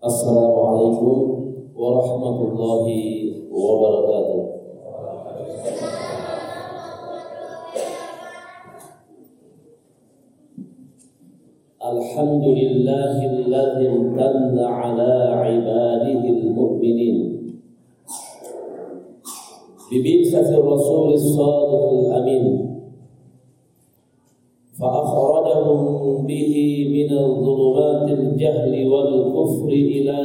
Assalamualaikum warahmatullahi wabarakatuh. الحمد لله الذي امتن على عباده المؤمنين ببعثة الرسول الصادق الأمين فأخرجهم به من الظلمات الجهل والكفر إلى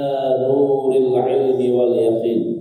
نور العلم واليقين.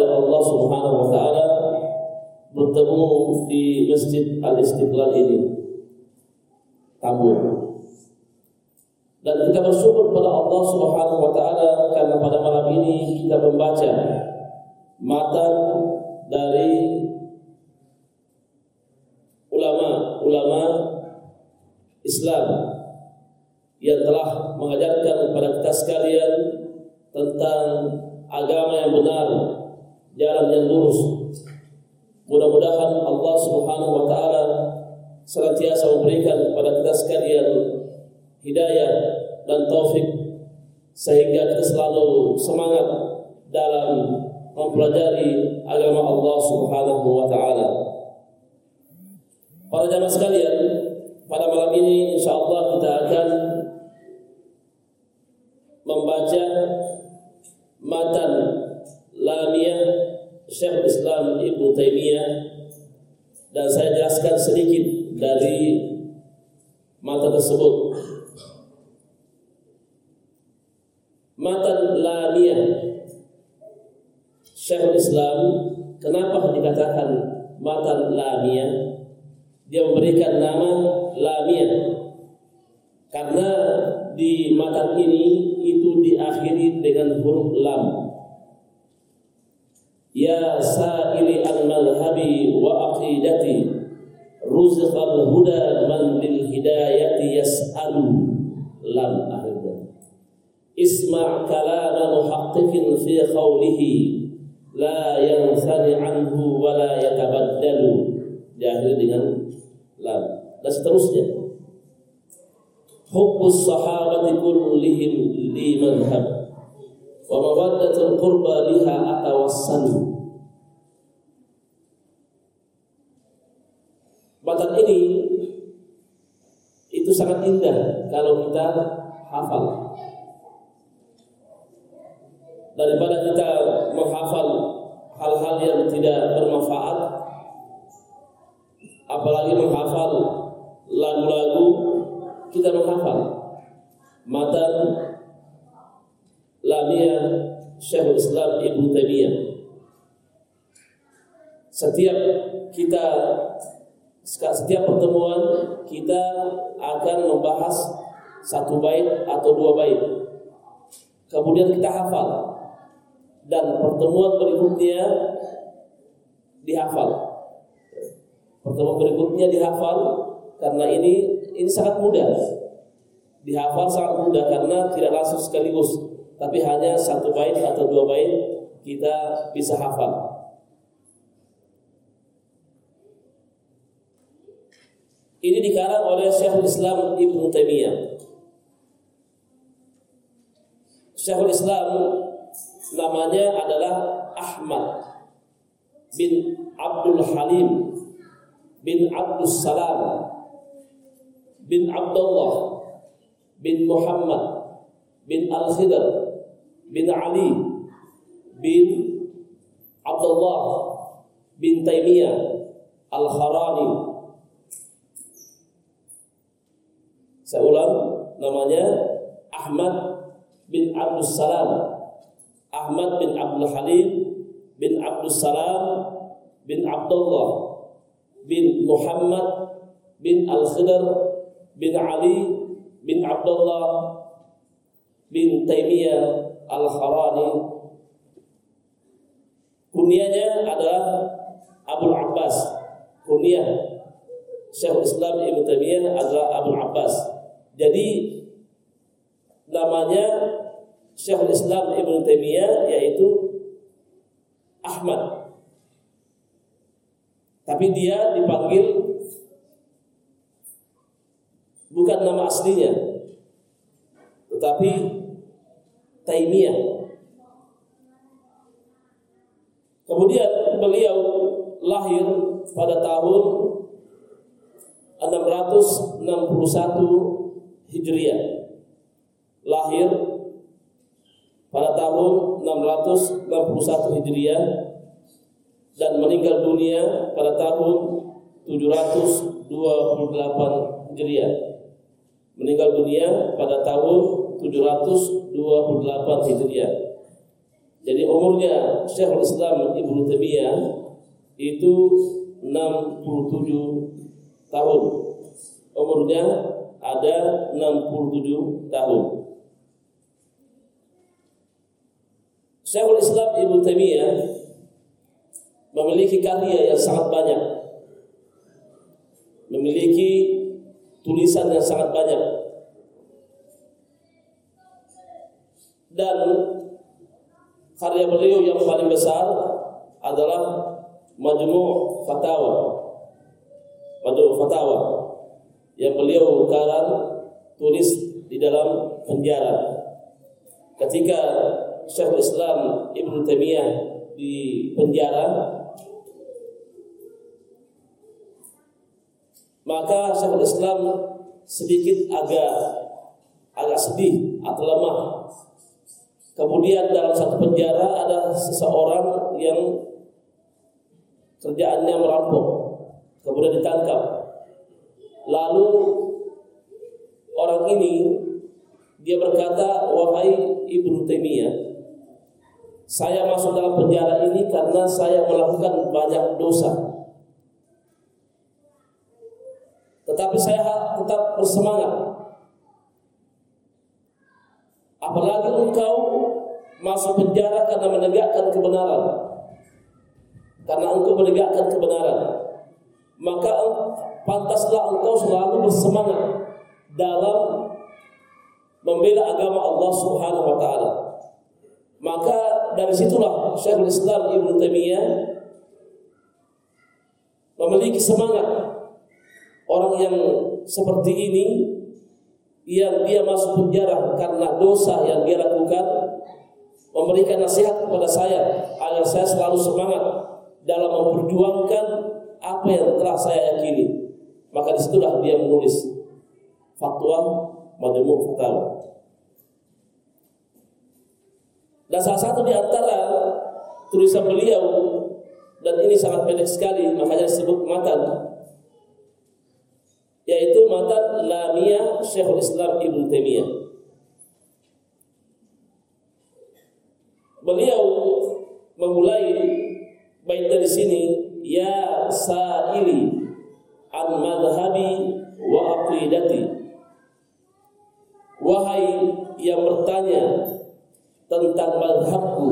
Oleh Allah Subhanahu wa taala bertemu di Masjid Al-Istiqlal ini. Tambun. Dan kita bersyukur kepada Allah Subhanahu wa taala karena pada malam ini kita membaca matan dari ulama-ulama Islam yang telah mengajarkan kepada kita sekalian tentang agama yang benar, jalan yang lurus. Mudah-mudahan Allah Subhanahu wa taala senantiasa memberikan kepada kita sekalian hidayah dan taufik sehingga kita selalu semangat dalam mempelajari agama Allah Subhanahu wa taala. Para jamaah sekalian, pada malam ini insyaallah kita akan membaca matan Lamiyah Syekh Islam Ibnu Taimiyah dan saya jelaskan sedikit dari matan tersebut. Matan Lamiyah Syekh Islam kenapa dikatakan matan Lamiyah? Dia memberikan nama Lamiyah karena di matan ini itu diakhiri dengan huruf lam. Al-malhabi wa aqidati Ruzqal huda man bil hidayati yas'alu Lam akhirnya Isma' kalama muhaqqiqin fi qawlihi La yansani anhu wa la yatabaddalu. Diakhiri dengan lam Dan seterusnya. Hubbus sahabati kullihim li madhab wa mawaddatul qurba biha atawassalu Matan ini itu sangat indah kalau kita hafal. Daripada kita menghafal hal-hal yang tidak bermanfaat, apalagi menghafal lagu-lagu, kita menghafal matan Lamia Syekhul Islam Ibnu Taimiyah. Setiap kita setiap pertemuan kita akan membahas satu bait atau dua bait. Kemudian kita hafal dan pertemuan berikutnya dihafal. Pertemuan berikutnya dihafal karena ini ini sangat mudah. dihafal sangat mudah karena tidak langsung sekaligus, tapi hanya satu bait atau dua bait kita bisa hafal. Ini dikarang oleh Syekhul Islam Ibnu Taimiyah. Syekhul Islam namanya adalah Ahmad bin Abdul Halim bin Abdul Salam bin Abdullah bin Muhammad bin Al-Khidr bin Ali bin Abdullah bin Taimiyah Al-Harani Saya ulang namanya Ahmad bin Abdul Salam. Ahmad bin Abdul Halim bin Abdul Salam bin Abdullah bin Muhammad bin Al-Khidr bin Ali bin Abdullah bin Taimiyah Al-Harani Kunyanya adalah Abu Abbas. Kunyah Syekh Islam Ibn Taimiyah adalah Abu Abbas. Jadi namanya Syekh Islam Ibn Taimiyah yaitu Ahmad. Tapi dia dipanggil bukan nama aslinya tetapi Taimiyah. Kemudian beliau lahir pada tahun 661 Hijriah. Lahir pada tahun 661 Hijriah dan meninggal dunia pada tahun 728 Hijriah. Meninggal dunia pada tahun 728 Hijriah. Jadi umurnya Syekhul Islam Ibnu Taimiyah itu 67 tahun. Umurnya ada 67 tahun. Syekhul Islam Ibnu Taimiyah memiliki karya yang sangat banyak. Memiliki tulisan yang sangat banyak dan karya beliau yang paling besar adalah Majmu' Fatawa Majmu' Fatawa yang beliau karang tulis di dalam penjara ketika Syekhul Islam Ibnu Taimiyah di penjara maka Syekhul Islam sedikit agak agak sedih atau lemah. Kemudian dalam satu penjara ada seseorang yang kerjaannya merampok, kemudian ditangkap. Lalu orang ini dia berkata, wahai Ibnu Taimiyah, saya masuk dalam penjara ini karena saya melakukan banyak dosa. Tetapi saya tetap bersemangat. Apalagi engkau masuk penjara karena menegakkan kebenaran. Karena engkau menegakkan kebenaran. Maka pantaslah engkau selalu bersemangat dalam membela agama Allah Subhanahu wa taala. Maka dari situlah Syekhul Islam Ibnu Taimiyah memiliki semangat orang yang seperti ini yang dia masuk penjara karena dosa yang dia lakukan memberikan nasihat kepada saya agar saya selalu semangat dalam memperjuangkan apa yang telah saya yakini. Maka di situlah dia menulis fatwa majmu' fatawa. Dan salah satu di antara tulisan beliau dan ini sangat pendek sekali makanya disebut matan yaitu matan Lamia Syekhul Islam Ibn Taimiyah. Beliau memulai bait dari sini ya sa'ili an madhhabi wa aqidati. Wahai yang bertanya tentang madhabku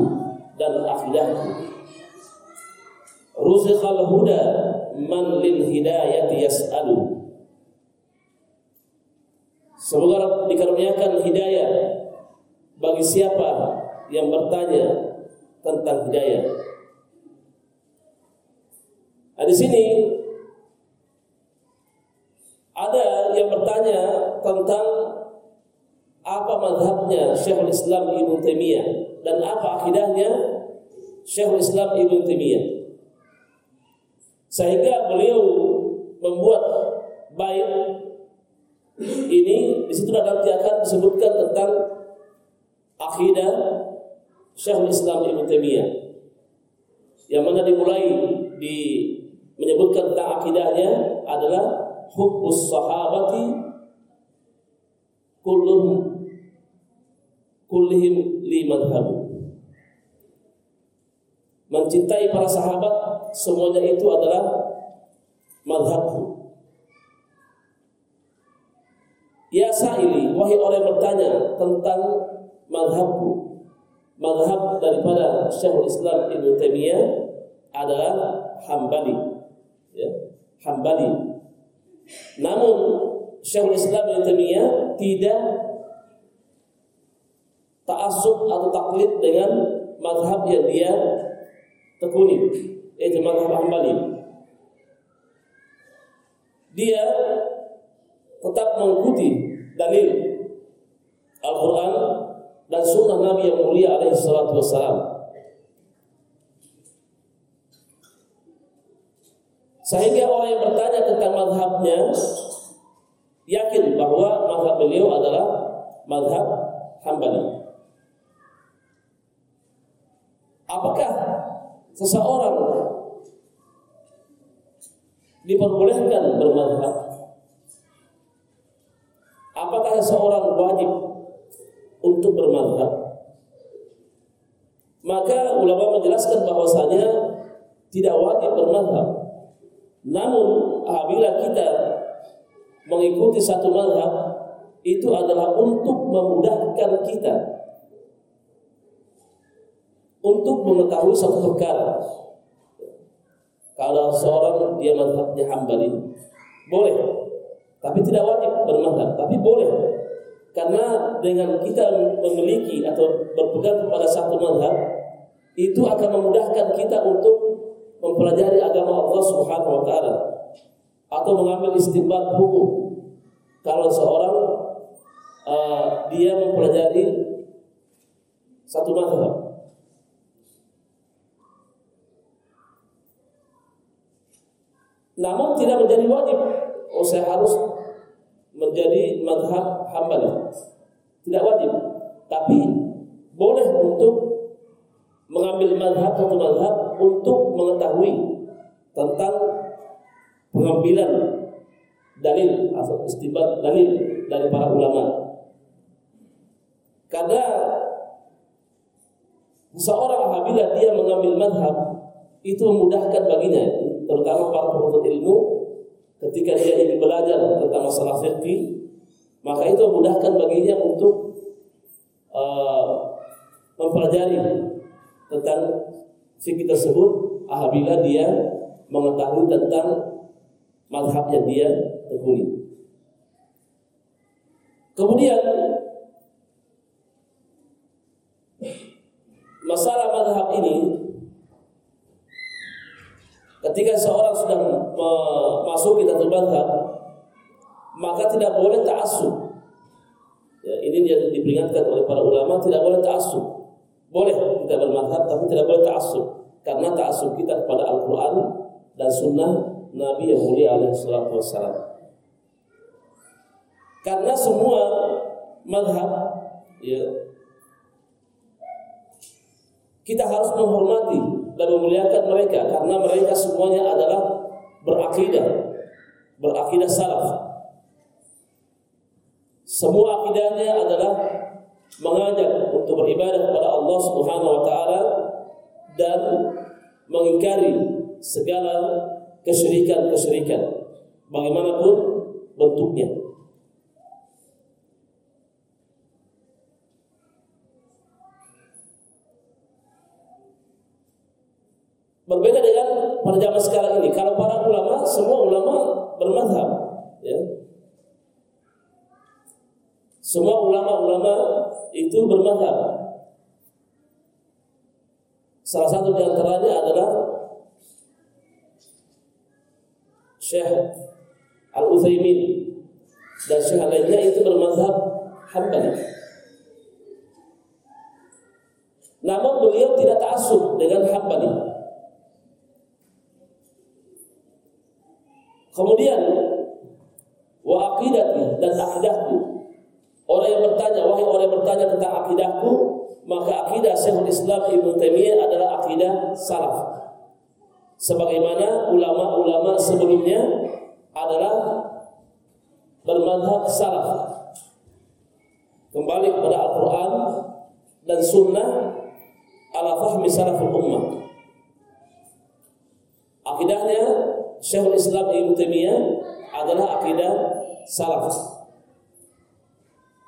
dan akidahku. Ruziqal huda man lil hidayati yas'alu Semoga dikaruniakan hidayah bagi siapa yang bertanya tentang hidayah. Nah, di sini ada yang bertanya tentang apa madhabnya Syekhul Islam Ibn Taimiyah dan apa akidahnya Syekhul Islam Ibn Taimiyah. Sehingga beliau membuat bait ini di situ nanti akan disebutkan tentang akidah Syekhul Islam Ibn Taimiyah. Yang mana dimulai di menyebutkan tentang akidahnya adalah hubbus sahabati kulluhum kullihim li madhabu mencintai para sahabat semuanya itu adalah madhabku ya sa'ili wahai orang yang bertanya tentang madhabku. Madhab daripada Syekhul Islam Ibn Taimiyah adalah Hambali. Ya, Hambali. Namun Syekhul Islam Ibn Taimiyah tidak ta'assub atau taklid dengan madhab yang dia tekuni yaitu madhab Hambali. Dia tetap mengikuti dalil Al-Quran dan sunnah Nabi yang mulia alaihi salatu wassalam. Sehingga orang yang bertanya tentang madhabnya yakin bahwa madhab beliau adalah madhab Hambali. Apakah seseorang diperbolehkan bermadhab? Seseorang wajib untuk bermadhab? Maka ulama menjelaskan bahwasanya tidak wajib bermadhab. Namun apabila kita mengikuti satu madhab itu adalah untuk memudahkan kita untuk mengetahui satu perkara. Kalau seorang dia madhabnya hambali, boleh. Tapi tidak wajib bermadhab, tapi boleh. Karena dengan kita memiliki atau berpegang kepada satu madhab, itu akan memudahkan kita untuk mempelajari agama Allah Subhanahu wa taala atau mengambil istimbat hukum. Kalau seorang uh, dia mempelajari satu madhab, namun tidak menjadi wajib. Oh saya harus menjadi madhab hambali. Tidak wajib. Tapi boleh untuk mengambil madhab atau madhab untuk mengetahui tentang pengambilan dalil atau istibat dalil dari para ulama. Karena seorang apabila dia mengambil madhab itu memudahkan baginya terutama para penuntut ilmu ketika dia ingin belajar tentang masalah fikih maka itu memudahkan baginya untuk uh, mempelajari tentang fikih tersebut apabila dia mengetahui tentang madhab yang dia tekuni. Kemudian masalah madhab ini Ketika seorang sudah masuk kita madhab, maka tidak boleh ta'assub. Ya, ini dia diperingatkan oleh para ulama tidak boleh ta'assub. Boleh kita bermadhab tapi tidak boleh ta'assub karena ta'assub kita kepada Al-Qur'an dan sunnah Nabi yang mulia alaihi salatu wassalam. Karena semua madhab ya, kita harus menghormati dan memuliakan mereka karena mereka semuanya adalah berakidah. Berakidah salaf. Semua akidahnya adalah mengajak untuk beribadah kepada Allah Subhanahu wa taala dan mengingkari segala kesyirikan-kesyirikan bagaimanapun bentuknya Berbeda dengan pada zaman sekarang ini. Kalau para ulama, semua ulama bermadhab. Ya. Semua ulama-ulama itu bermadhab. Salah satu di antaranya adalah Syekh Al-Utsaimin dan Syekh lainnya itu bermadhab Hambali. Namun beliau tidak taksub dengan Hambali. Kemudian wa aqidati dan akidahku Orang yang bertanya, wahai orang yang bertanya tentang akidahku, maka akidah Syekhul Islam Ibnu Taimiyah adalah akidah salaf. Sebagaimana ulama-ulama sebelumnya adalah bermadhab salaf. Kembali kepada Al-Quran dan Sunnah ala fahmi salaful ummah. Akidahnya Syekhul Islam Ibnu Taimiyah adalah akidah salaf.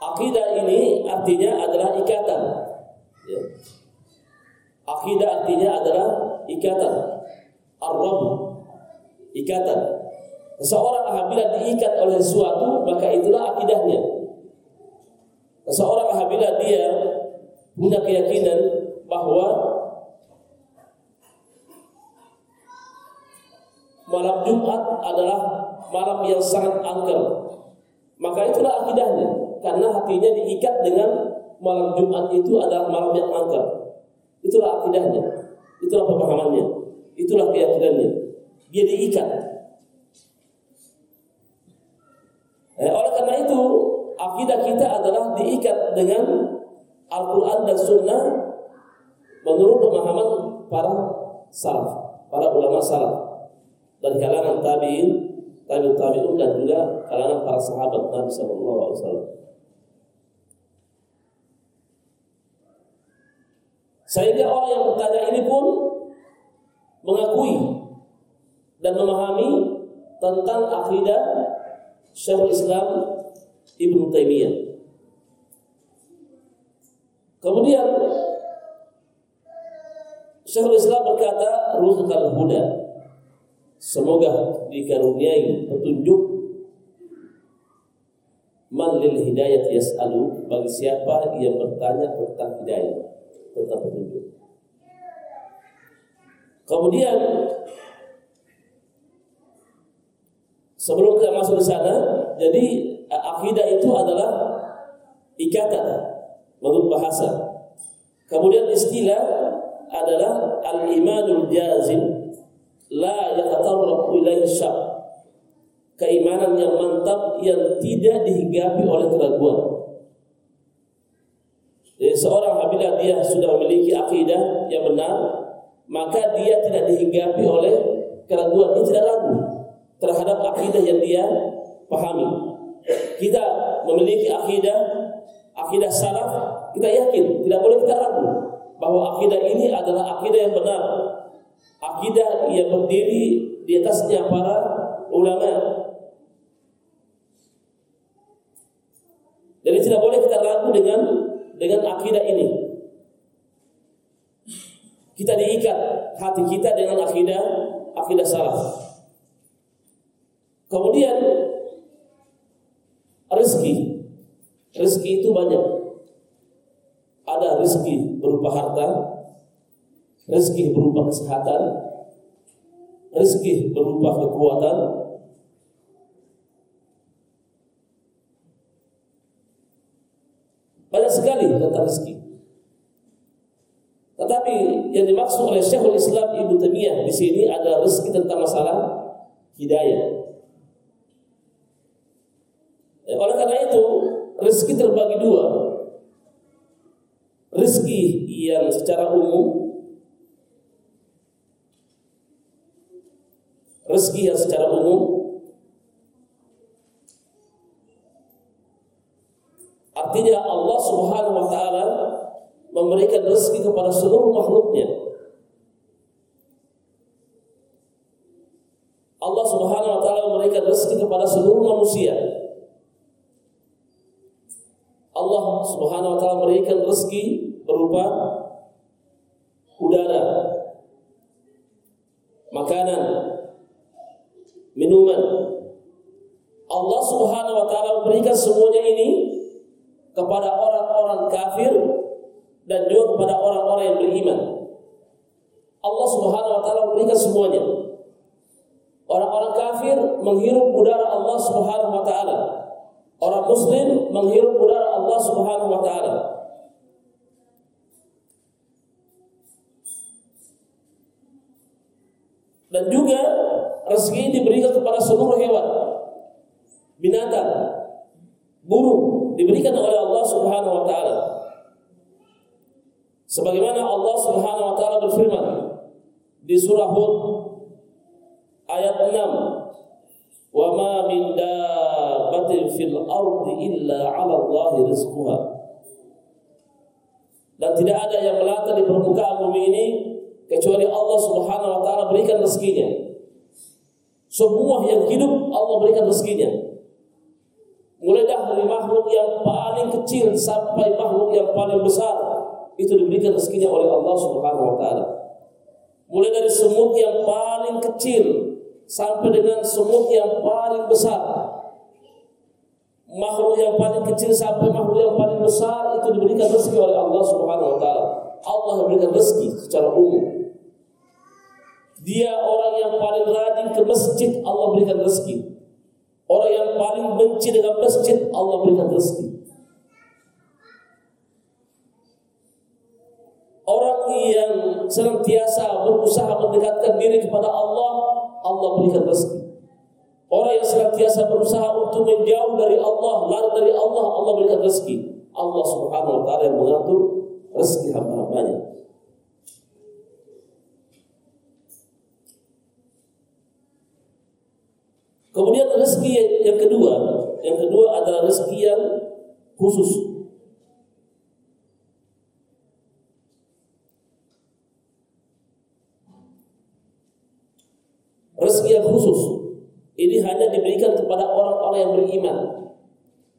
Akidah ini artinya adalah ikatan. Akidah artinya adalah ikatan. ar ikatan. Seseorang apabila diikat oleh sesuatu, maka itulah akidahnya. Seseorang apabila dia punya keyakinan bahwa malam Jumat adalah malam yang sangat angker, maka itulah akidahnya karena hatinya diikat dengan malam Jumat itu adalah malam yang angker. Itulah akidahnya, itulah pemahamannya, itulah keyakinannya. Dia diikat. Eh, oleh karena itu, akidah kita adalah diikat dengan Al-Quran dan Sunnah menurut pemahaman para salaf, para ulama salaf dari kalangan tabiin, tabiut tabiun dan juga kalangan para sahabat Nabi Sallallahu Alaihi Wasallam. Sehingga orang yang bertanya ini pun mengakui dan memahami tentang akidah Syekhul Islam Ibnu Taimiyah. Kemudian Syekhul Islam berkata, "Ruzqal huda." Semoga dikaruniai petunjuk man lil hidayah yas'alu bagi siapa yang bertanya tentang hidayah tentang petunjuk. Kemudian sebelum kita masuk di sana, jadi akidah itu adalah ikatan menurut bahasa. Kemudian istilah adalah al-imanul jazim la yatatarraqu ilaihi syak. Keimanan yang mantap yang tidak dihinggapi oleh keraguan. Jadi seorang apabila dia sudah memiliki akidah yang benar, maka dia tidak dihinggapi oleh keraguan, dia tidak ragu terhadap akidah yang dia pahami. Kita memiliki akidah, akidah salaf, kita yakin, tidak boleh kita ragu bahwa akidah ini adalah akidah yang benar. Akidah yang berdiri di atasnya para ulama. Jadi tidak boleh kita ragu dengan dengan akidah ini. Kita diikat hati kita dengan akidah akidah salaf. Kemudian rezeki. Rezeki itu banyak. Ada rezeki berupa harta, rezeki berupa kesehatan, rezeki berupa kekuatan, Banyak sekali tentang rezeki. Tetapi yang dimaksud oleh Syekhul Islam Ibnu Taimiyah di sini adalah rezeki tentang masalah hidayah. Ya, oleh karena itu rezeki terbagi dua. Rezeki yang secara umum rezeki yang secara umum Artinya Allah Subhanahu wa taala memberikan rezeki kepada seluruh makhluknya. Allah Subhanahu wa taala memberikan rezeki kepada seluruh manusia. Allah Subhanahu wa taala memberikan rezeki berupa udara, makanan, minuman. Allah Subhanahu wa taala memberikan semuanya ini kepada orang-orang kafir dan juga kepada orang-orang yang beriman. Allah Subhanahu wa taala memberikan semuanya. Orang-orang kafir menghirup udara Allah Subhanahu wa taala. Orang muslim menghirup udara Allah Subhanahu wa taala. Dan juga rezeki diberikan kepada seluruh hewan. Binatang, burung diberikan oleh Allah Subhanahu wa taala. Sebagaimana Allah Subhanahu wa taala berfirman di surah Hud ayat 6, "Wa ma min dabbatin fil ardi illa 'ala Allah rizquha." Dan tidak ada yang melata di permukaan bumi ini kecuali Allah Subhanahu wa taala berikan rezekinya. Semua yang hidup Allah berikan rezekinya. Mulai dari makhluk yang paling kecil sampai makhluk yang paling besar itu diberikan rezekinya oleh Allah Subhanahu wa taala. Mulai dari semut yang paling kecil sampai dengan semut yang paling besar. Makhluk yang paling kecil sampai makhluk yang paling besar itu diberikan rezeki oleh Allah Subhanahu wa taala. Allah memberikan rezeki secara umum. Dia orang yang paling rajin ke masjid, Allah berikan rezeki. Orang yang paling benci dengan masjid, Allah berikan rezeki. Orang yang senantiasa berusaha mendekatkan diri kepada Allah, Allah berikan rezeki. Orang yang senantiasa berusaha untuk menjauh dari Allah, lari dari Allah, Allah berikan rezeki. Allah Subhanahu wa taala yang mengatur rezeki hamba-hambanya. Kemudian rezeki yang kedua, yang kedua adalah rezeki yang khusus. Rezeki yang khusus ini hanya diberikan kepada orang-orang yang beriman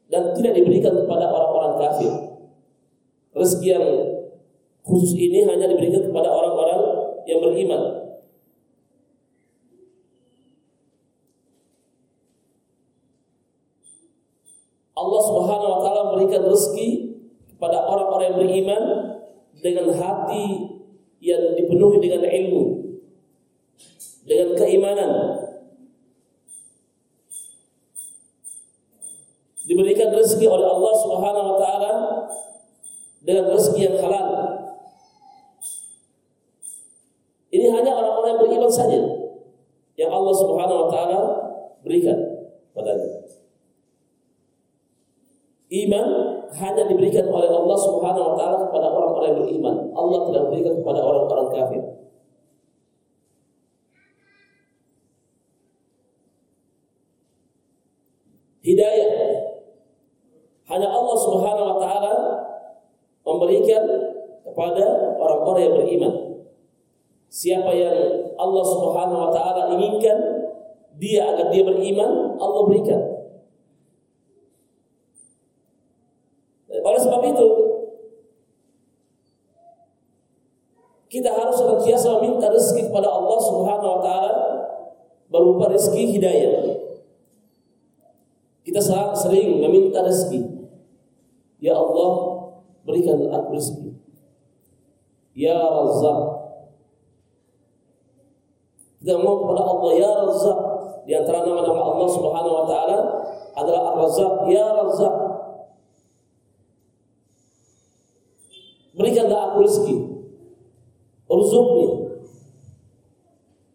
dan tidak diberikan kepada orang-orang kafir. Rezeki yang khusus ini hanya diberikan kepada orang-orang yang beriman Allah Subhanahu wa taala memberikan rezeki kepada orang-orang yang beriman dengan hati yang dipenuhi dengan ilmu dengan keimanan. Diberikan rezeki oleh Allah Subhanahu wa taala dengan rezeki yang halal. Ini hanya orang-orang yang beriman saja yang Allah Subhanahu wa taala berikan padanya Iman hanya diberikan oleh Allah Subhanahu wa taala kepada orang-orang yang beriman. Allah tidak berikan kepada orang-orang kafir. Hidayah hanya Allah Subhanahu wa taala memberikan kepada orang-orang yang beriman. Siapa yang Allah Subhanahu wa taala inginkan dia agar dia beriman, Allah berikan. Oleh sebab itu, kita harus senantiasa meminta rezeki kepada Allah Subhanahu wa taala berupa rezeki hidayah. Kita sering meminta rezeki. Ya Allah, berikan aku rezeki. Ya Razzaq. Kita mau kepada Allah Ya Razzaq. Di antara nama-nama Allah Subhanahu wa taala adalah Ar-Razzaq, Ya Razzaq. Berikanlah aku rezeki.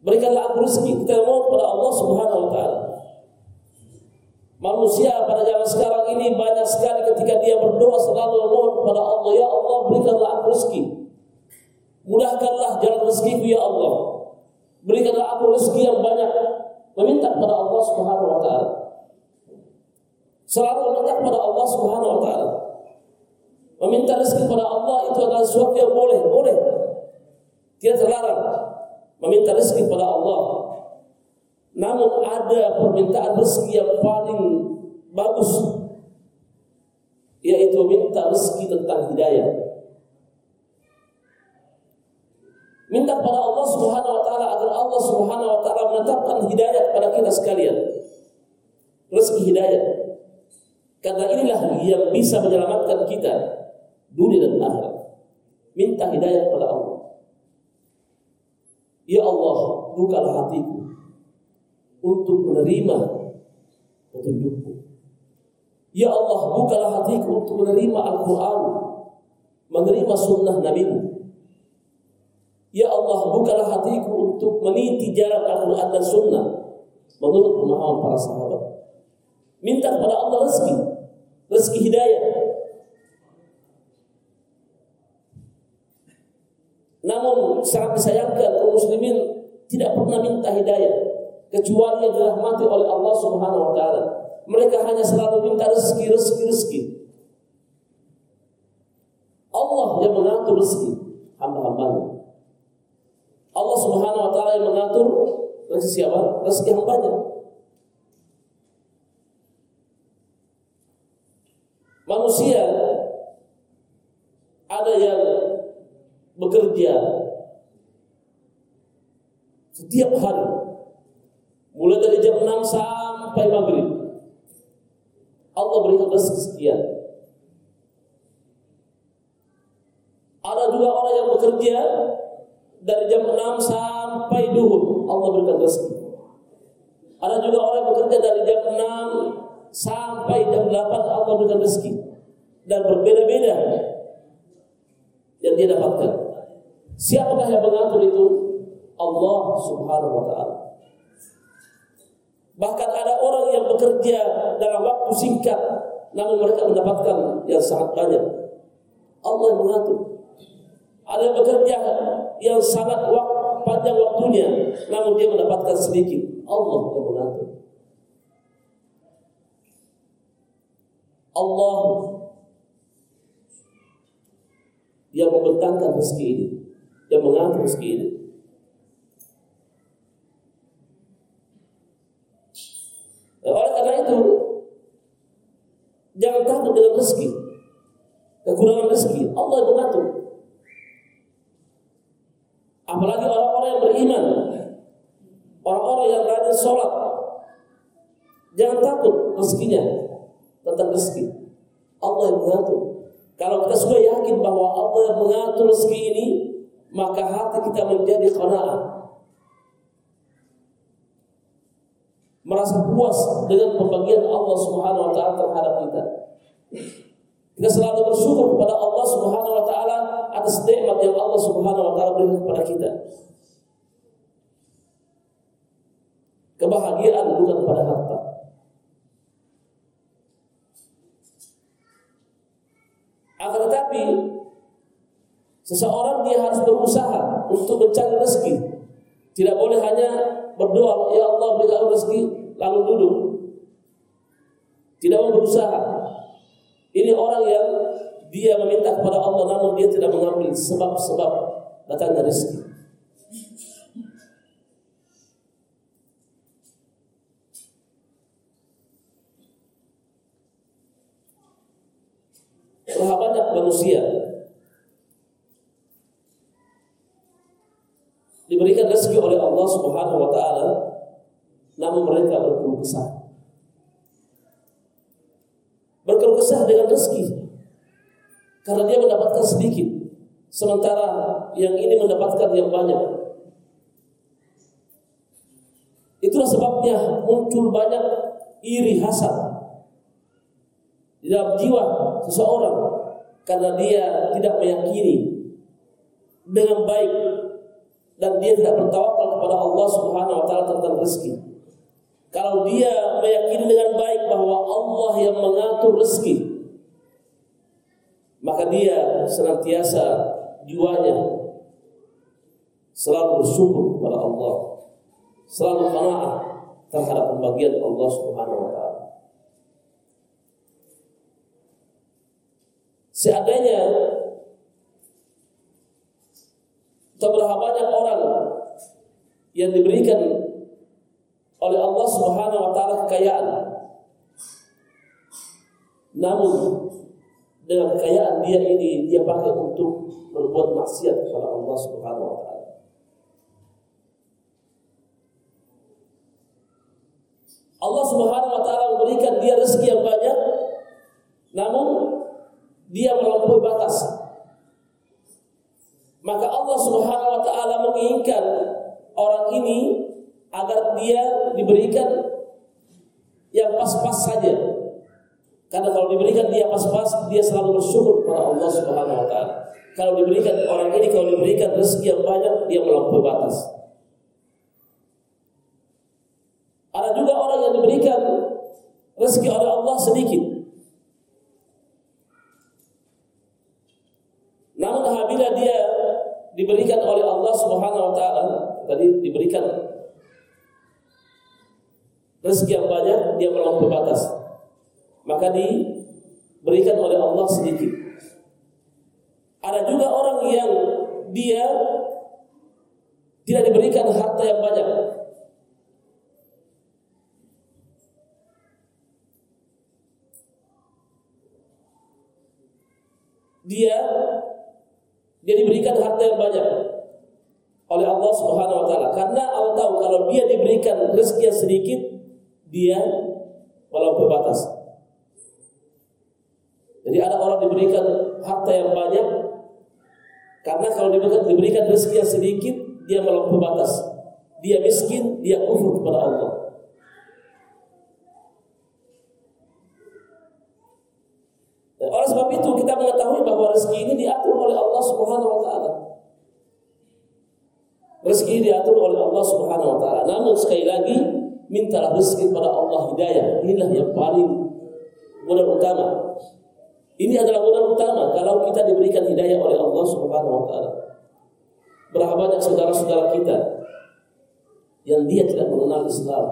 Berikanlah aku rezeki. Kita mohon kepada Allah Subhanahu wa taala. Manusia pada zaman sekarang ini banyak sekali ketika dia berdoa selalu mohon kepada Allah, ya Allah berikanlah aku rezeki. Mudahkanlah jalan rezekiku ya Allah. Berikanlah aku rezeki yang banyak. Meminta kepada Allah Subhanahu wa taala. Selalu meminta kepada Allah Subhanahu wa taala. Meminta rezeki kepada Allah itu adalah sesuatu yang boleh, boleh. Tidak terlarang meminta rezeki kepada Allah. Namun ada permintaan rezeki yang paling bagus yaitu minta rezeki tentang hidayah. Minta kepada Allah Subhanahu wa taala agar Allah Subhanahu wa taala menetapkan hidayah kepada kita sekalian. Rezeki hidayah. Karena inilah yang bisa menyelamatkan kita dunia dan akhirat. Minta hidayah kepada Allah. Ya Allah, bukalah hatiku untuk menerima petunjukmu. Ya Allah, bukalah hatiku untuk menerima Al-Quran, menerima sunnah Nabi-Mu. Ya Allah, bukalah hatiku untuk meniti jalan Al-Quran dan sunnah menurut pemahaman para sahabat. Minta kepada Allah rezeki, rezeki hidayah. Namun sangat disayangkan kaum muslimin tidak pernah minta hidayah kecuali yang dirahmati oleh Allah Subhanahu wa taala. Mereka hanya selalu minta rezeki, rezeki, rezeki. Allah yang mengatur rezeki hamba-hambanya. Allah Subhanahu wa taala yang mengatur rezeki siapa? Rezeki hambanya. Manusia ada yang bekerja setiap hari. Mulai dari jam 6 sampai maghrib. Allah berikan rezeki sekian. Ada juga orang yang bekerja dari jam 6 sampai duhur. Allah berikan rezeki. Ada juga orang yang bekerja dari jam 6 sampai jam 8 Allah berikan rezeki. Dan berbeda-beda yang dia dapatkan. Siapakah yang mengatur itu? Allah Subhanahu wa taala. Bahkan ada orang yang bekerja dalam waktu singkat namun mereka mendapatkan yang sangat banyak. Allah mengatur. Ada yang bekerja yang sangat waktu, panjang waktunya namun dia mendapatkan sedikit. Allah yang mengatur. Allah yang membentangkan rezeki ini, yang mengatur rezeki ini. Dan oleh karena itu, dengan rezeki, kekurangan rezeki. Allah yang mengatur. Apalagi orang-orang yang beriman, orang-orang yang rajin sholat, jangan takut rezekinya tentang rezeki. Allah yang mengatur. Kalau kita sudah yakin bahwa Allah yang mengatur rezeki ini, maka hati kita menjadi qanaah. Merasa puas dengan pembagian Allah Subhanahu wa taala terhadap kita. Kita selalu bersyukur kepada Allah Subhanahu wa taala atas nikmat yang Allah Subhanahu wa taala berikan kepada kita. Kebahagiaan bukan pada harta. Akan tetapi seseorang dia harus berusaha untuk mencari rezeki. Tidak boleh hanya berdoa, ya Allah berikan rezeki lalu duduk. Tidak mau berusaha. Ini orang yang dia meminta kepada Allah namun dia tidak mengambil sebab-sebab datangnya rezeki. Berapa banyak manusia diberikan rezeki oleh Allah Subhanahu wa taala namun mereka berkeluh kesah. Berkeluh kesah dengan rezeki karena dia mendapatkan sedikit sementara yang ini mendapatkan yang banyak. Itulah sebabnya muncul banyak iri hasad di dalam jiwa seseorang karena dia tidak meyakini dengan baik dan dia tidak bertawakal kepada Allah Subhanahu wa taala tentang rezeki. Kalau dia meyakini dengan baik bahwa Allah yang mengatur rezeki, maka dia senantiasa jiwanya selalu bersyukur kepada Allah, selalu qanaah terhadap pembagian Allah Subhanahu wa taala. Seandainya seberapa banyak orang yang diberikan oleh Allah Subhanahu wa taala kekayaan. Namun dengan kekayaan dia ini dia pakai untuk berbuat maksiat kepada Allah Subhanahu wa taala Allah Subhanahu wa taala memberikan dia rezeki yang banyak dia melampaui batas. Maka Allah Subhanahu wa taala menginginkan orang ini agar dia diberikan yang pas-pas saja. Karena kalau diberikan dia pas-pas, dia selalu bersyukur kepada Allah Subhanahu wa taala. Kalau diberikan orang ini kalau diberikan rezeki yang banyak, dia melampaui batas. Ada juga orang yang diberikan rezeki oleh Allah sedikit. Namun apabila dia diberikan oleh Allah Subhanahu wa taala, tadi diberikan rezeki yang banyak, dia melampaui batas. Maka diberikan oleh Allah sedikit. Ada juga orang yang dia tidak diberikan harta yang banyak. Dia dia diberikan harta yang banyak oleh Allah Subhanahu wa taala. Karena Allah tahu kalau dia diberikan rezeki yang sedikit, dia melampaui batas. Jadi ada orang diberikan harta yang banyak karena kalau diberikan, diberikan rezeki yang sedikit dia melampaui batas. Dia miskin, dia kufur kepada Allah. Dan oleh sebab itu kita mengetahui bahwa rezeki ini diatur oleh Allah Subhanahu wa taala. Rezeki diatur oleh Allah Subhanahu wa taala. Namun sekali lagi mintalah rezeki kepada Allah hidayah. Inilah yang paling modal utama. Ini adalah modal utama kalau kita diberikan hidayah oleh Allah Subhanahu wa taala. Berapa banyak saudara-saudara kita yang dia tidak mengenal Islam.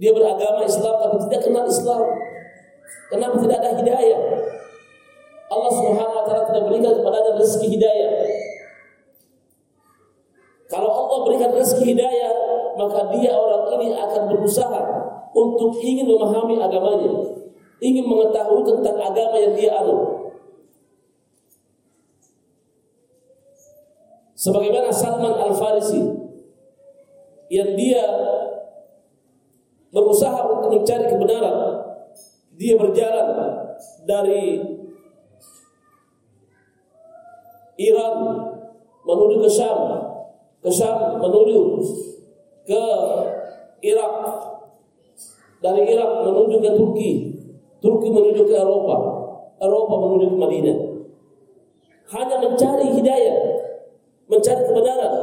Dia beragama Islam tapi tidak kenal Islam. Kenapa tidak ada hidayah? Allah Subhanahu wa taala tidak berikan kepadanya rezeki hidayah. Kalau Allah berikan rezeki hidayah, maka dia orang ini akan berusaha untuk ingin memahami agamanya, ingin mengetahui tentang agama yang dia anut. Sebagaimana Salman Al Farisi yang dia berusaha untuk mencari kebenaran, dia berjalan dari Iran menuju ke Syam ke Syam menuju ke Irak dari Irak menuju ke Turki Turki menuju ke Eropa Eropa menuju ke Madinah. Hanya mencari hidayah mencari kebenaran.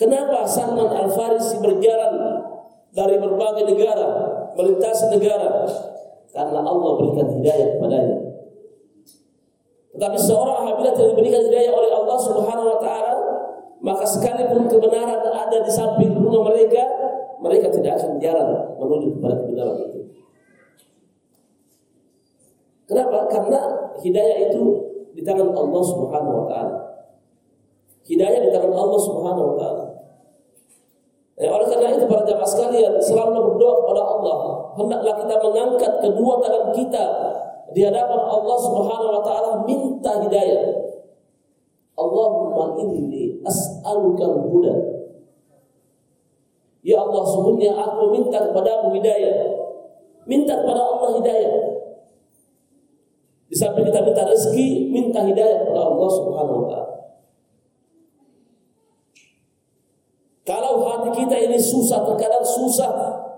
Kenapa Salman Al-Farisi berjalan dari berbagai negara melintasi negara karena Allah berikan hidayah kepadanya tetapi seorang apabila tidak diberikan hidayah oleh Allah Subhanahu wa taala maka sekalipun kebenaran ada di samping rumah mereka, mereka tidak akan jalan menuju kepada kebenaran itu. Kenapa? Karena hidayah itu di tangan Allah Subhanahu wa taala. Hidayah di tangan Allah Subhanahu wa taala. Ya, oleh karena itu para jamaah sekalian selalu berdoa kepada Allah. Hendaklah kita mengangkat kedua tangan kita di hadapan Allah Subhanahu wa taala minta hidayah. Allahumma inni as'aluka huda. Ya Allah, sungguhnya aku minta kepadamu hidayah. Minta kepada Allah hidayah. Di samping kita minta rezeki, minta hidayah kepada Allah Subhanahu wa taala. Kalau hati kita ini susah, terkadang susah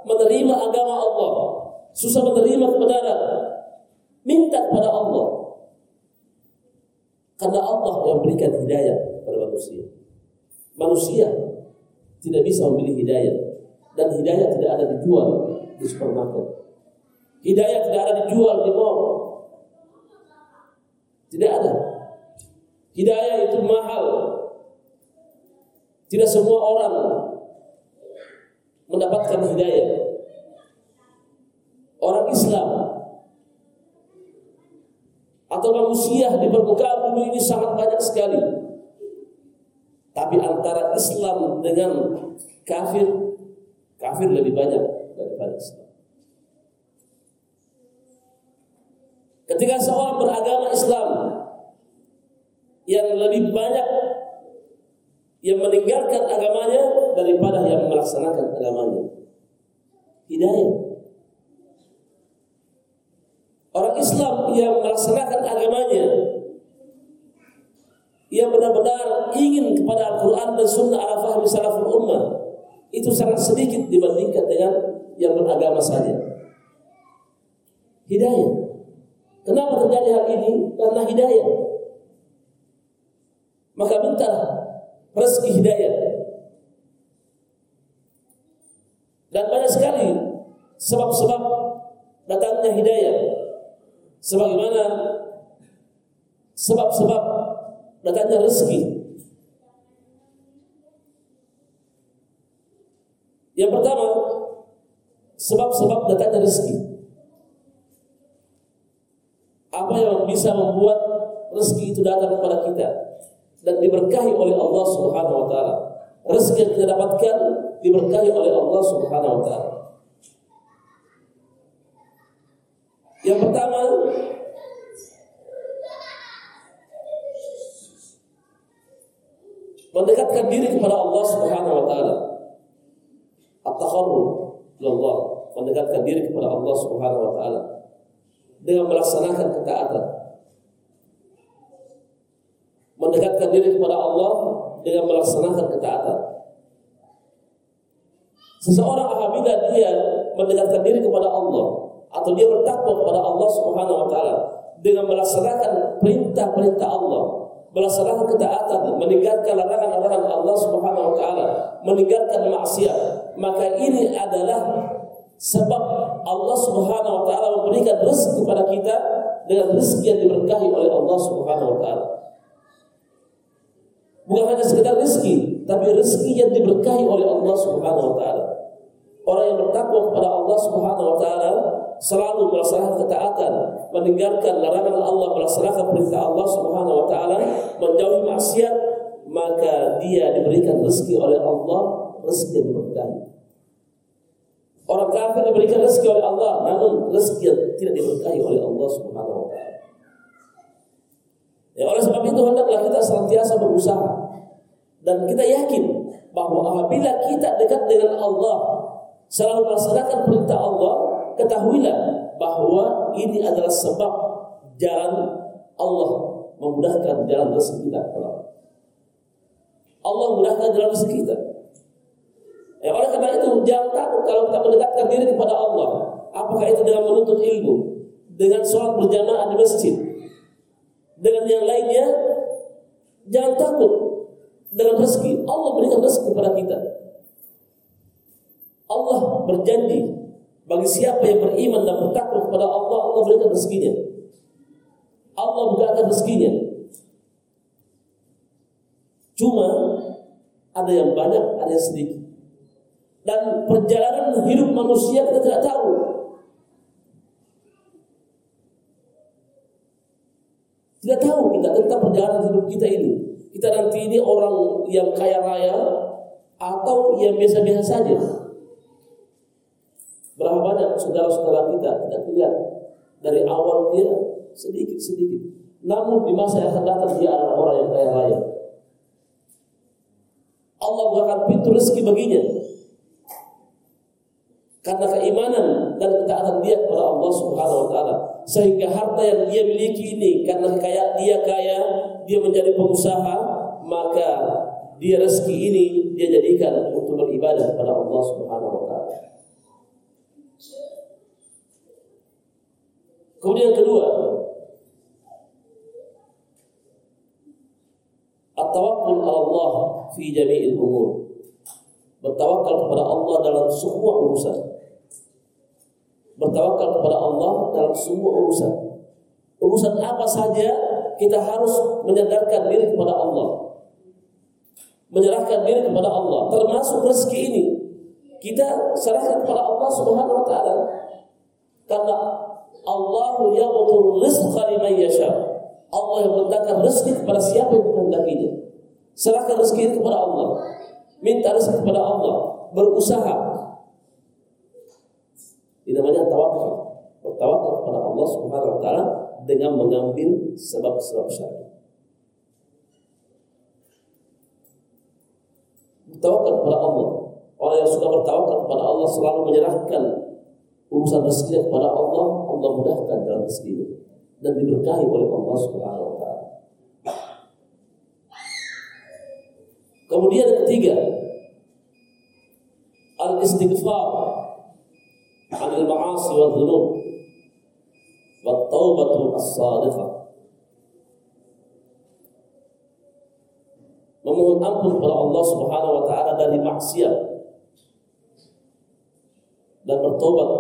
menerima agama Allah, susah menerima kebenaran, minta kepada Allah. Karena Allah yang berikan hidayah kepada manusia. Manusia tidak bisa memilih hidayah dan hidayah tidak ada dijual di supermarket. Hidayah tidak ada dijual di mall. Tidak ada. Hidayah itu mahal. Tidak semua orang mendapatkan hidayah. Orang Islam atau manusia di permukaan bumi ini sangat banyak sekali. Tapi antara Islam dengan kafir, kafir lebih banyak daripada Islam. Ketika seorang beragama Islam yang lebih banyak yang meninggalkan agamanya daripada yang melaksanakan agamanya. Hidayah. Orang Islam yang melaksanakan agamanya yang benar-benar ingin kepada Al-Quran dan Sunnah ala fahmi salaful ummah itu sangat sedikit dibandingkan dengan yang beragama saja. Hidayah. Kenapa terjadi hal ini? Karena hidayah. Maka minta rezeki hidayah. Dan banyak sekali sebab-sebab datangnya hidayah. Sebagaimana sebab-sebab datangnya rezeki. Yang pertama, sebab-sebab datangnya rezeki. Apa yang bisa membuat rezeki itu datang kepada kita dan diberkahi oleh Allah Subhanahu wa taala. Rezeki yang kita dapatkan diberkahi oleh Allah Subhanahu wa taala. Yang pertama, mendekatkan diri kepada Allah Subhanahu wa taala. At-taqarrub Allah, mendekatkan diri kepada Allah Subhanahu wa taala dengan melaksanakan ketaatan. Mendekatkan diri kepada Allah dengan melaksanakan ketaatan. Seseorang apabila dia mendekatkan diri kepada Allah atau dia bertakwa kepada Allah Subhanahu wa taala dengan melaksanakan perintah-perintah Allah melaksanakan ketaatan, meninggalkan larangan-larangan Allah Subhanahu wa taala, meninggalkan maksiat, maka ini adalah sebab Allah Subhanahu wa taala memberikan rezeki kepada kita dengan rezeki yang diberkahi oleh Allah Subhanahu wa taala. Bukan hanya sekedar rezeki, tapi rezeki yang diberkahi oleh Allah Subhanahu wa taala. Orang yang bertakwa kepada Allah Subhanahu wa taala selalu melaksanakan ketaatan, meninggalkan larangan Allah, melaksanakan perintah Allah Subhanahu wa taala, menjauhi maksiat, maka dia diberikan rezeki oleh Allah, rezeki yang diberkahi. Orang kafir diberikan rezeki oleh Allah, namun rezeki yang tidak diberkahi oleh Allah Subhanahu wa taala. Ya, oleh sebab itu hendaklah kita senantiasa berusaha dan kita yakin bahwa apabila kita dekat dengan Allah, selalu melaksanakan perintah Allah, ketahuilah bahwa ini adalah sebab jalan Allah memudahkan jalan rezeki kita. Allah memudahkan jalan rezeki kita. Ya, oleh karena itu jangan takut kalau kita mendekatkan diri kepada Allah. Apakah itu dengan menuntut ilmu, dengan sholat berjamaah di masjid, dengan yang lainnya, jangan takut dengan rezeki. Allah berikan rezeki kepada kita. Allah berjanji bagi siapa yang beriman dan bertakwa kepada Allah, Allah berikan rezekinya. Allah bukakan rezekinya. Cuma ada yang banyak, ada yang sedikit. Dan perjalanan hidup manusia kita tidak tahu. Tidak tahu kita tentang perjalanan hidup kita ini. Kita nanti ini orang yang kaya raya atau yang biasa-biasa saja. Berapa banyak saudara-saudara kita kita lihat dari awal dia sedikit-sedikit. Namun di masa yang akan datang dia adalah orang yang kaya raya. Allah bukakan pintu rezeki baginya. Karena keimanan dan ketaatan dia kepada Allah Subhanahu wa taala. Sehingga harta yang dia miliki ini karena kaya dia kaya, dia menjadi pengusaha, maka dia rezeki ini dia jadikan untuk beribadah kepada Allah Subhanahu wa taala. Kemudian yang kedua, At-tawakkul Allah fi jami'il umur. Bertawakal kepada Allah dalam semua urusan. Bertawakal kepada Allah dalam semua urusan. Urusan apa saja kita harus menyadarkan diri kepada Allah. Menyerahkan diri kepada Allah, termasuk rezeki ini. Kita serahkan kepada Allah Subhanahu wa taala. Karena Allahu yaqdur rizqa liman yasha. Allah yang meletakkan rezeki kepada siapa yang dikehendakinya. Serahkan rezeki kepada Allah. Minta rezeki kepada Allah. Berusaha. Ini namanya tawakal. Bertawakal kepada Allah Subhanahu wa taala dengan mengambil sebab-sebab syar'i. Bertawakal kepada Allah. Orang yang sudah bertawakal kepada Allah selalu menyerahkan urusan rezekinya kepada Allah, Allah mudahkan dalam rezekinya dan diberkahi oleh Allah Subhanahu wa taala. Kemudian yang ketiga, al-istighfar anil ma'asi wa dhunub taubatu as-sadiqah. Memohon ampun kepada Allah Subhanahu wa taala dari maksiat dan bertobat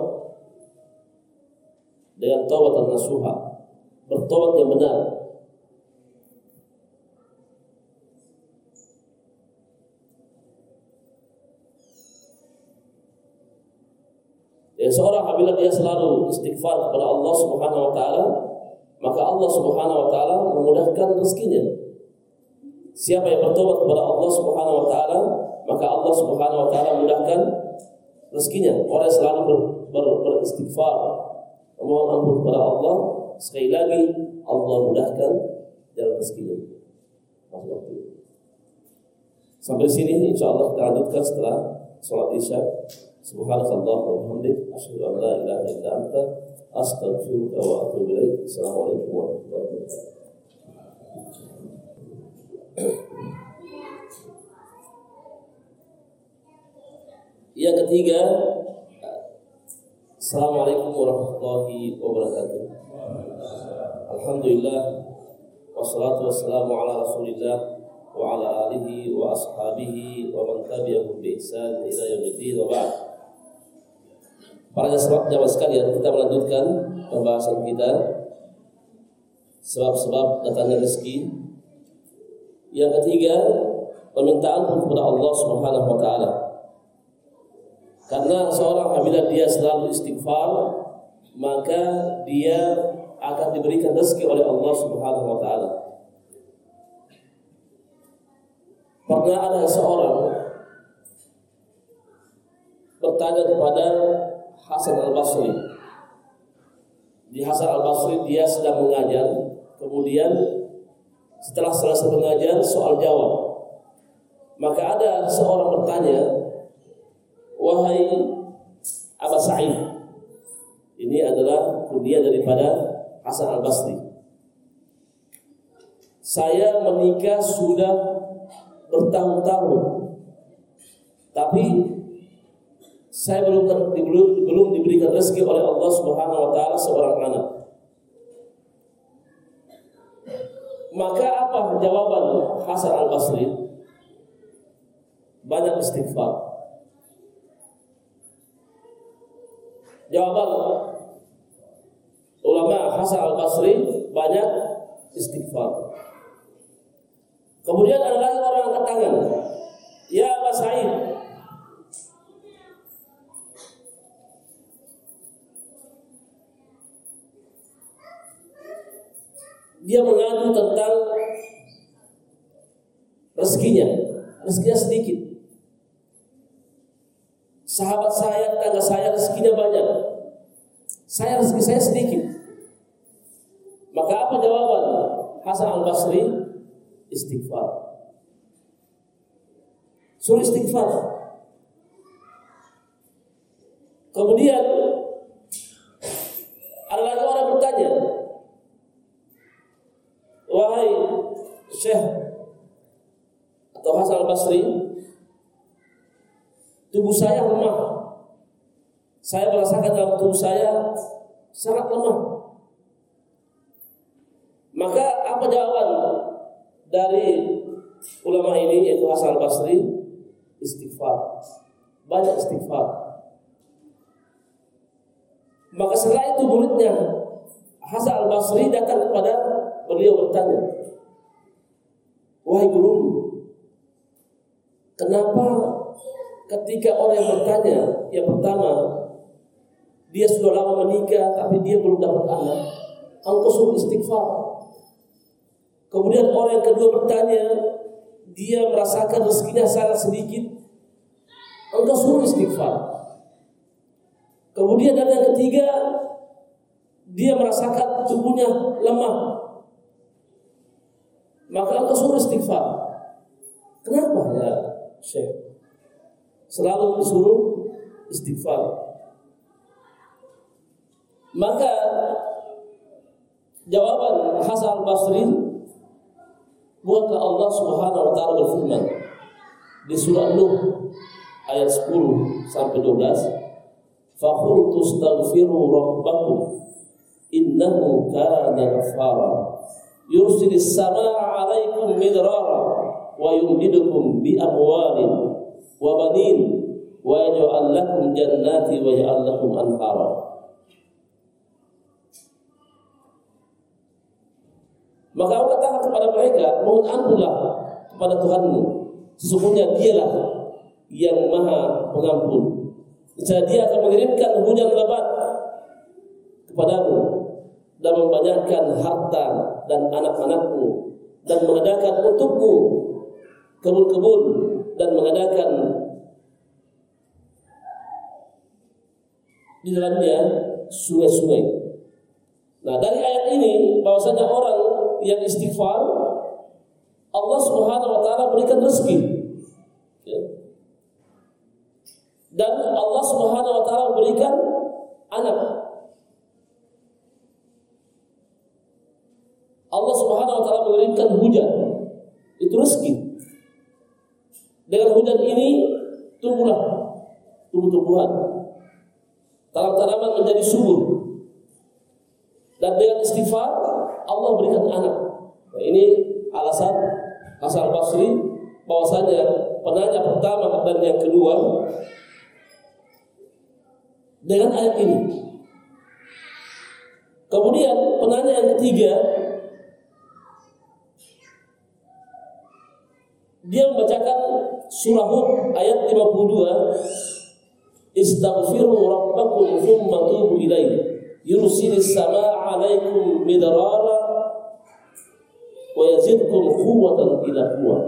dengan taubat nasuha, bertobat yang benar apabila dia selalu istighfar kepada Allah Subhanahu wa taala, maka Allah Subhanahu wa taala memudahkan rezekinya. Siapa yang bertobat kepada Allah Subhanahu wa taala, maka Allah Subhanahu wa taala mudahkan rezekinya. Orang yang selalu ber, ber, beristighfar, memohon ampun kepada Allah, sekali lagi Allah mudahkan jalan rezekinya. Sampai sini insya Allah kita lanjutkan setelah sholat isya. Subhanakallah wa bihamdik asyhadu an la ilaha illa anta astaghfiruka wa atubu warahmatullahi wabarakatuh. Yang ketiga, Assalamualaikum warahmatullahi wabarakatuh. Alhamdulillah wassalatu wassalamu ala Rasulillah wa ala alihi wa ashabihi wa man bi ihsan ila wa ba'd. Para jamaah sekalian, kita melanjutkan pembahasan kita sebab-sebab datangnya rezeki. Yang ketiga, permintaan kepada Allah Subhanahu wa taala. Karena seorang apabila dia selalu istighfar, maka dia akan diberikan rezeki oleh Allah Subhanahu wa taala. Pernah ada seorang bertanya kepada Hasan Al-Basri. Di Hasan Al-Basri dia sedang mengajar, kemudian setelah selesai mengajar soal jawab. Maka ada seorang bertanya, "Wahai Aba Sa'id." Ini adalah kuliah daripada Hasan Al-Basri. Saya menikah sudah bertahun-tahun. Tapi saya belum belum belum diberikan rezeki oleh Allah Subhanahu wa taala seorang anak. Maka apa jawaban Hasan Al Basri? Banyak istighfar. Jawaban ulama Hasan Al Basri banyak istighfar. Kemudian ada lagi orang angkat tangan. Ya Mas Said, dia mengadu tentang rezekinya. Rezekinya sedikit. Sahabat saya, tetangga saya rezekinya banyak. Saya rezeki saya sedikit. Maka apa jawaban Hasan Al Basri? Istighfar. Suruh istighfar. Kemudian ada lagi orang bertanya, wahai Syekh atau Hasan Al-Basri, tubuh saya lemah. Saya merasakan dalam tubuh saya sangat lemah. Maka apa jawaban dari ulama ini yaitu Hasan Al-Basri? Istighfar. Banyak istighfar. Maka setelah itu muridnya Hasan Al-Basri datang kepada beliau bertanya, "Wahai guru, kenapa ketika orang yang bertanya yang pertama dia sudah lama menikah tapi dia belum dapat anak, engkau suruh istighfar. Kemudian orang yang kedua bertanya, dia merasakan rezekinya sangat sedikit, engkau suruh istighfar. Kemudian dan yang ketiga, dia merasakan tubuhnya lemah. Maka engkau suruh istighfar. Kenapa ya Syekh? Selalu disuruh istighfar. Maka jawaban Hasan Basri bukankah Allah Subhanahu wa taala berfirman di surah Nuh ayat 10 sampai 12 Fakhultu astaghfiru rabbakum innahu kana ghaffara yursilis samaa 'alaikum midrara wa yumdidukum bi amwalin wa banin wa yaj'al lakum jannati wa yaj'al lakum anhara Maka aku katakan kepada mereka, mohon ampunlah kepada Tuhanmu. Sesungguhnya dialah yang maha pengampun. Jika dia akan mengirimkan hujan lebat kepadamu dan membanyakkan harta dan anak-anakmu dan mengadakan untukmu kebun-kebun dan mengadakan di dalamnya sungai-sungai. Nah dari ayat ini bahwasanya orang yang istighfar Allah Subhanahu wa taala berikan rezeki. Ya. Dan Allah Subhanahu wa taala berikan anak. Allah Subhanahu memberikan hujan. Itu rezeki. Dengan hujan ini tumbuhlah tumbuh-tumbuhan. Tanam-tanaman menjadi subur dan dengan istighfar Allah berikan anak. Nah, ini alasan Hasan Basri bahwasanya penanya pertama dan yang kedua dengan ayat ini. Kemudian penanya yang ketiga dia membacakan surah Hud ayat 52 Istaghfiru rabbakum thumma tubu ilaihi yursilis sama alaikum midrara wa yazidkum quwwatan ila quwwah.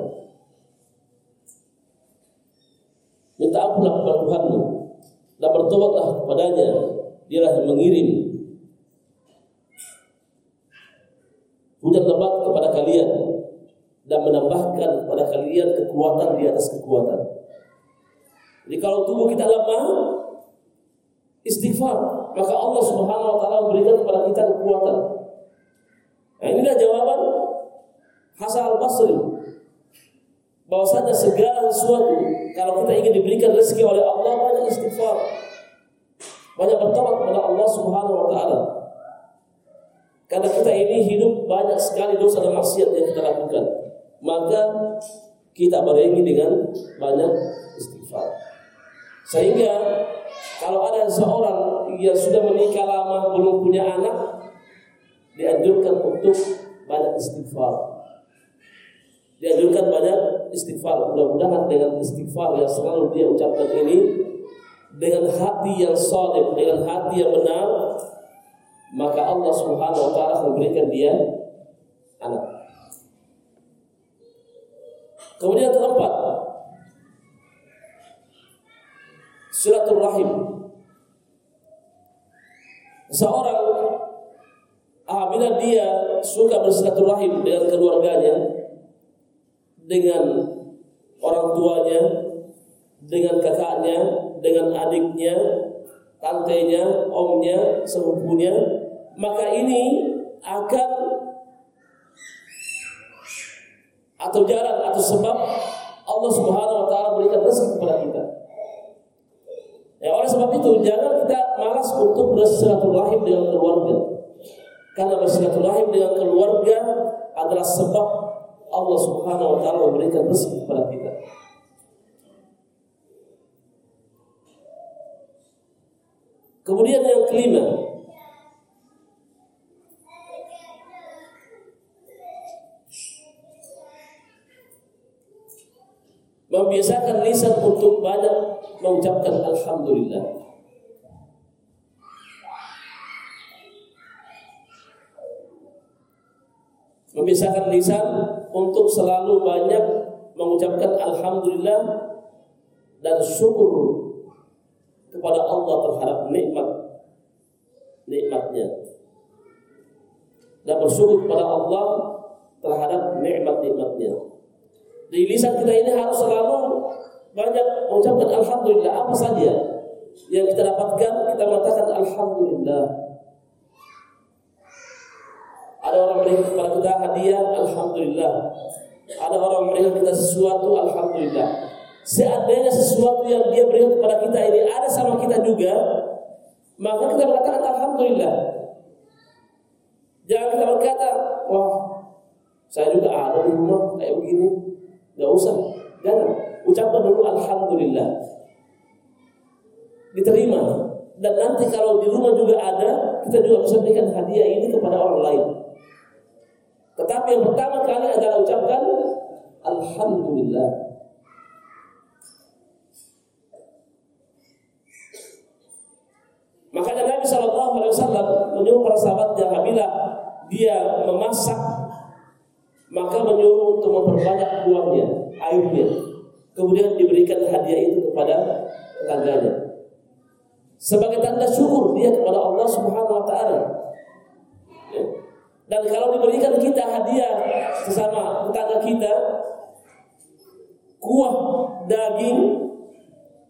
Minta ampunlah kepada Tuhanmu. Dan bertobatlah kepadanya. Dialah yang mengirim hujan lebat kepada kalian dan menambahkan kalian kekuatan di atas kekuatan. Jadi kalau tubuh kita lemah, istighfar, maka Allah Subhanahu wa taala memberikan kepada kita kekuatan. Nah, inilah jawaban Hasan Al-Basri bahwasanya segala sesuatu kalau kita ingin diberikan rezeki oleh Allah banyak istighfar. Banyak bertobat kepada Allah Subhanahu wa taala. Karena kita ini hidup banyak sekali dosa dan maksiat yang kita lakukan. Maka kita berengi dengan banyak istighfar. Sehingga kalau ada seorang yang sudah menikah lama belum punya anak, dianjurkan untuk banyak istighfar. Dianjurkan banyak istighfar. Mudah-mudahan dengan istighfar yang selalu dia ucapkan ini dengan hati yang solid, dengan hati yang benar, maka Allah Subhanahu wa taala memberikan dia anak. Kemudian keempat, silaturahim seorang apabila dia suka bersilaturahim dengan keluarganya, dengan orang tuanya, dengan kakaknya, dengan adiknya, tantenya, omnya, sepupunya, maka ini akan atau jalan atau sebab Allah Subhanahu wa taala berikan rezeki kepada kita. Ya, oleh sebab itu jangan kita malas untuk bersilaturahim dengan keluarga. Karena bersilaturahim dengan keluarga adalah sebab Allah Subhanahu wa taala memberikan rezeki kepada kita. Kemudian yang kelima, membiasakan lisan untuk banyak mengucapkan alhamdulillah. Memisahkan lisan untuk selalu banyak mengucapkan alhamdulillah dan syukur kepada Allah terhadap nikmat nikmatnya dan bersyukur kepada Allah terhadap nikmat-nikmatnya. Di lisan kita ini harus selalu banyak mengucapkan alhamdulillah apa saja yang kita dapatkan kita mengatakan alhamdulillah Ada orang memberikan kepada kita hadiah, alhamdulillah. Ada orang memberikan kita sesuatu, alhamdulillah. Seandainya sesuatu yang dia berikan kepada kita ini ada sama kita juga, maka kita mengatakan alhamdulillah. Jangan kita berkata, wah, saya juga ada di rumah kayak begini. Gak usah, jangan. Ucapkan dulu alhamdulillah. Diterima. Dan nanti kalau di rumah juga ada, kita juga bisa berikan hadiah ini kepada orang lain. Tetapi yang pertama kali adalah ucapkan Alhamdulillah. Makanya Nabi Shallallahu Alaihi Wasallam menyuruh para sahabatnya apabila dia memasak maka menyuruh untuk memperbanyak kuahnya, airnya. Kemudian diberikan hadiah itu kepada tetangganya. Sebagai tanda syukur dia kepada Allah Subhanahu wa taala. Ya. Dan kalau diberikan kita hadiah sesama tetangga kita kuah daging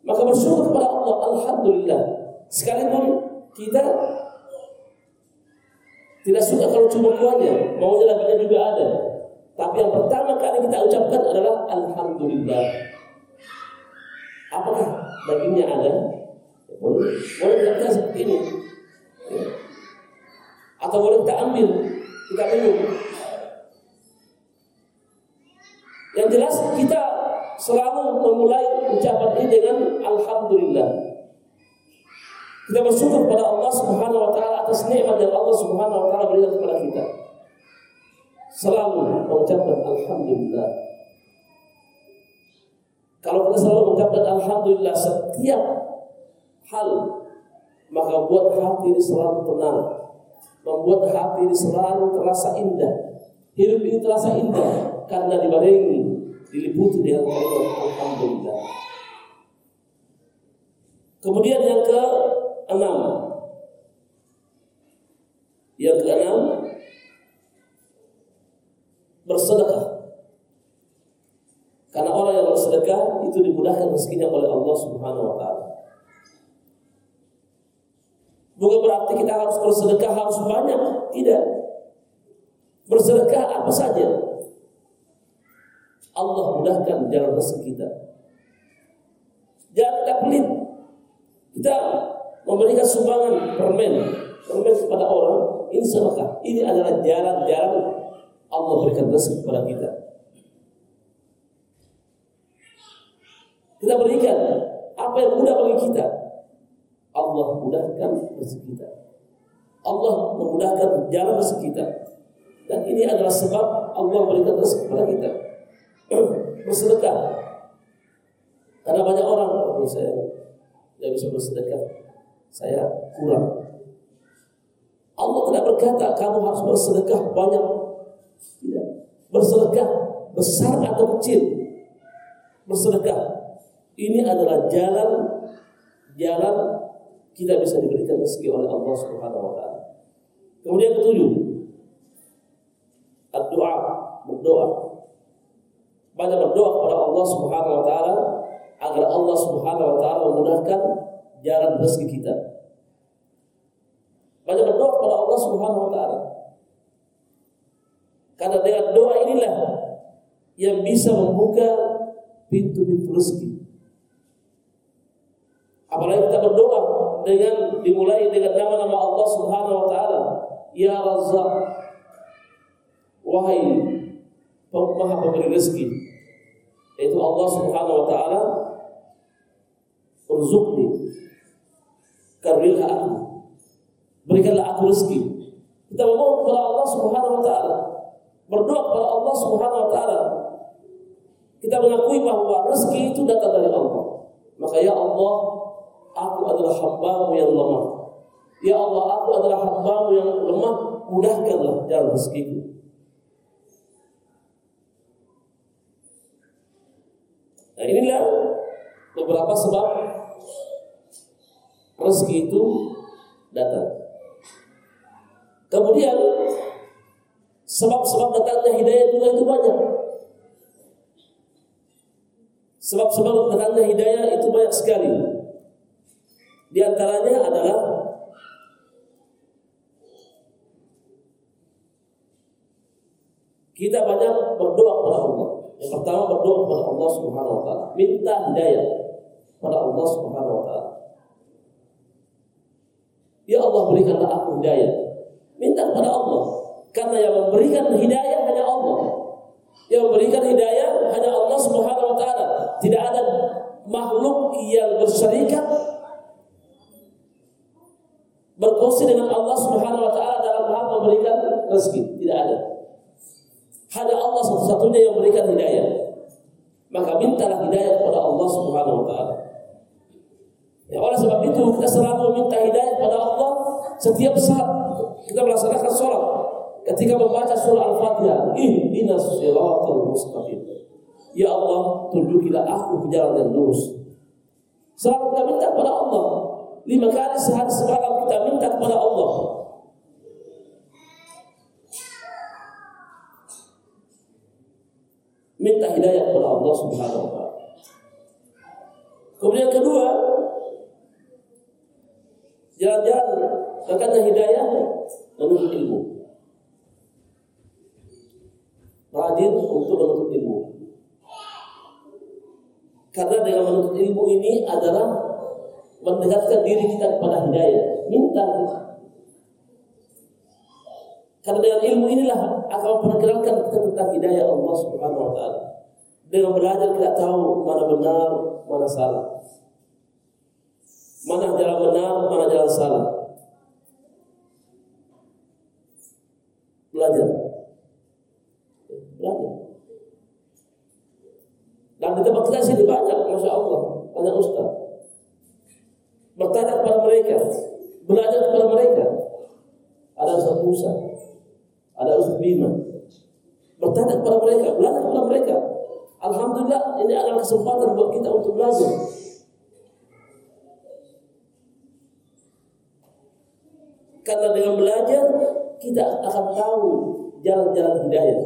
maka bersyukur kepada Allah alhamdulillah. Sekalipun kita tidak suka kalau cuma kuahnya, maunya dagingnya juga ada. Tapi yang pertama kali kita ucapkan adalah alhamdulillah. Apakah dagingnya ada? Ya, boleh, boleh kita seperti ini. Ya. Atau boleh kita ambil kita minum. Yang jelas kita selalu memulai ucapan ini dengan Alhamdulillah. Kita bersyukur kepada Allah Subhanahu wa taala atas nikmat yang Allah Subhanahu wa taala berikan kepada kita. Selalu mengucapkan alhamdulillah. Kalau kita selalu mengucapkan alhamdulillah setiap hal, maka buat hati ini selalu tenang membuat hati ini selalu terasa indah. Hidup ini terasa indah karena dibarengi diliputi dengan kalimat alhamdulillah. Kemudian yang ke enam, yang ke enam bersedekah. Karena orang yang bersedekah itu dimudahkan rezekinya oleh Allah Subhanahu wa taala. Bukan berarti kita harus bersedekah harus banyak, tidak. Bersedekah apa saja. Allah mudahkan jalan rezeki kita. Jangan kita pelit. Kita memberikan sumbangan permen, permen kepada orang, ini sedekah. Ini adalah jalan-jalan Allah berikan rezeki kepada kita. Kita berikan apa yang mudah bagi kita, Allah mudahkan rezeki kita. Allah memudahkan jalan rezeki kita. Dan ini adalah sebab Allah memberikan rezeki kepada kita. Bersedekah. Karena banyak orang, oh, saya tidak bisa bersedekah. Saya kurang. Allah tidak berkata kamu harus bersedekah banyak. Tidak. Bersedekah besar atau kecil. Bersedekah. Ini adalah jalan jalan kita bisa diberikan rezeki oleh Allah Subhanahu wa taala. Kemudian ketujuh, doa berdoa. Banyak berdoa kepada Allah Subhanahu wa taala agar Allah Subhanahu wa taala memudahkan jalan rezeki kita. Banyak berdoa kepada Allah Subhanahu wa taala. Karena dengan doa inilah yang bisa membuka pintu-pintu rezeki. Apalagi kita berdoa dengan dimulai dengan nama-nama Allah Subhanahu wa taala. Ya Razzaq. Wahai Maha pemberi rezeki. Itu Allah Subhanahu wa taala Urzuqni Karilha aku Berikanlah aku rezeki Kita memohon kepada Allah Subhanahu wa taala Berdoa kepada Allah Subhanahu wa taala Kita mengakui bahwa rezeki itu datang dari Allah Maka ya Allah aku adalah hambamu yang lemah. Ya Allah, aku adalah hambamu yang lemah, mudahkanlah jalan rezekiku. Nah inilah beberapa sebab rezeki itu datang. Kemudian sebab-sebab datangnya hidayah juga itu banyak. Sebab-sebab datangnya hidayah itu banyak sekali. Di antaranya adalah kita banyak berdoa kepada Allah. Yang pertama berdoa kepada Allah Subhanahu wa taala, minta hidayah kepada Allah Subhanahu wa taala. Ya Allah berikanlah aku hidayah. Minta kepada Allah. Karena yang memberikan hidayah hanya Allah. Yang memberikan hidayah hanya Allah Subhanahu wa taala. Tidak ada makhluk yang berserikat berkongsi dengan Allah Subhanahu wa taala dalam hal memberikan rezeki. Tidak ada. Hanya Allah satu-satunya yang memberikan hidayah. Maka mintalah hidayah kepada Allah Subhanahu wa taala. Ya, oleh sebab itu kita selalu meminta hidayah kepada Allah setiap saat kita melaksanakan sholat. Ketika membaca surah Al-Fatihah, ihdinas siratal mustaqim. Ya Allah, tunjukilah aku ke jalan yang lurus. Selalu kita minta kepada Allah. Lima kali sehari semalam kita minta kepada Allah. Minta hidayah kepada Allah Subhanahu wa taala. Kemudian kedua, jalan-jalan dekatnya hidayah menuntut ilmu. Rajin untuk menuntut ilmu. Karena dengan menuntut ilmu ini adalah mendekatkan diri kita kepada hidayah. Minta. Karena dengan ilmu inilah akan memperkenalkan kita tentang hidayah Allah Subhanahu wa taala. Dengan belajar kita tahu mana benar, mana salah. Mana jalan benar, mana jalan salah. Belajar. Belajar. Dan di tempat kita sini banyak, Masya Allah, banyak ustaz. Bertanya kepada mereka, belajar kepada mereka. Ada Ustaz Musa, ada Ustaz Bima. Bertanya kepada mereka, belajar kepada mereka. Alhamdulillah ini adalah kesempatan buat kita untuk belajar. Karena dengan belajar kita akan tahu jalan-jalan hidayah.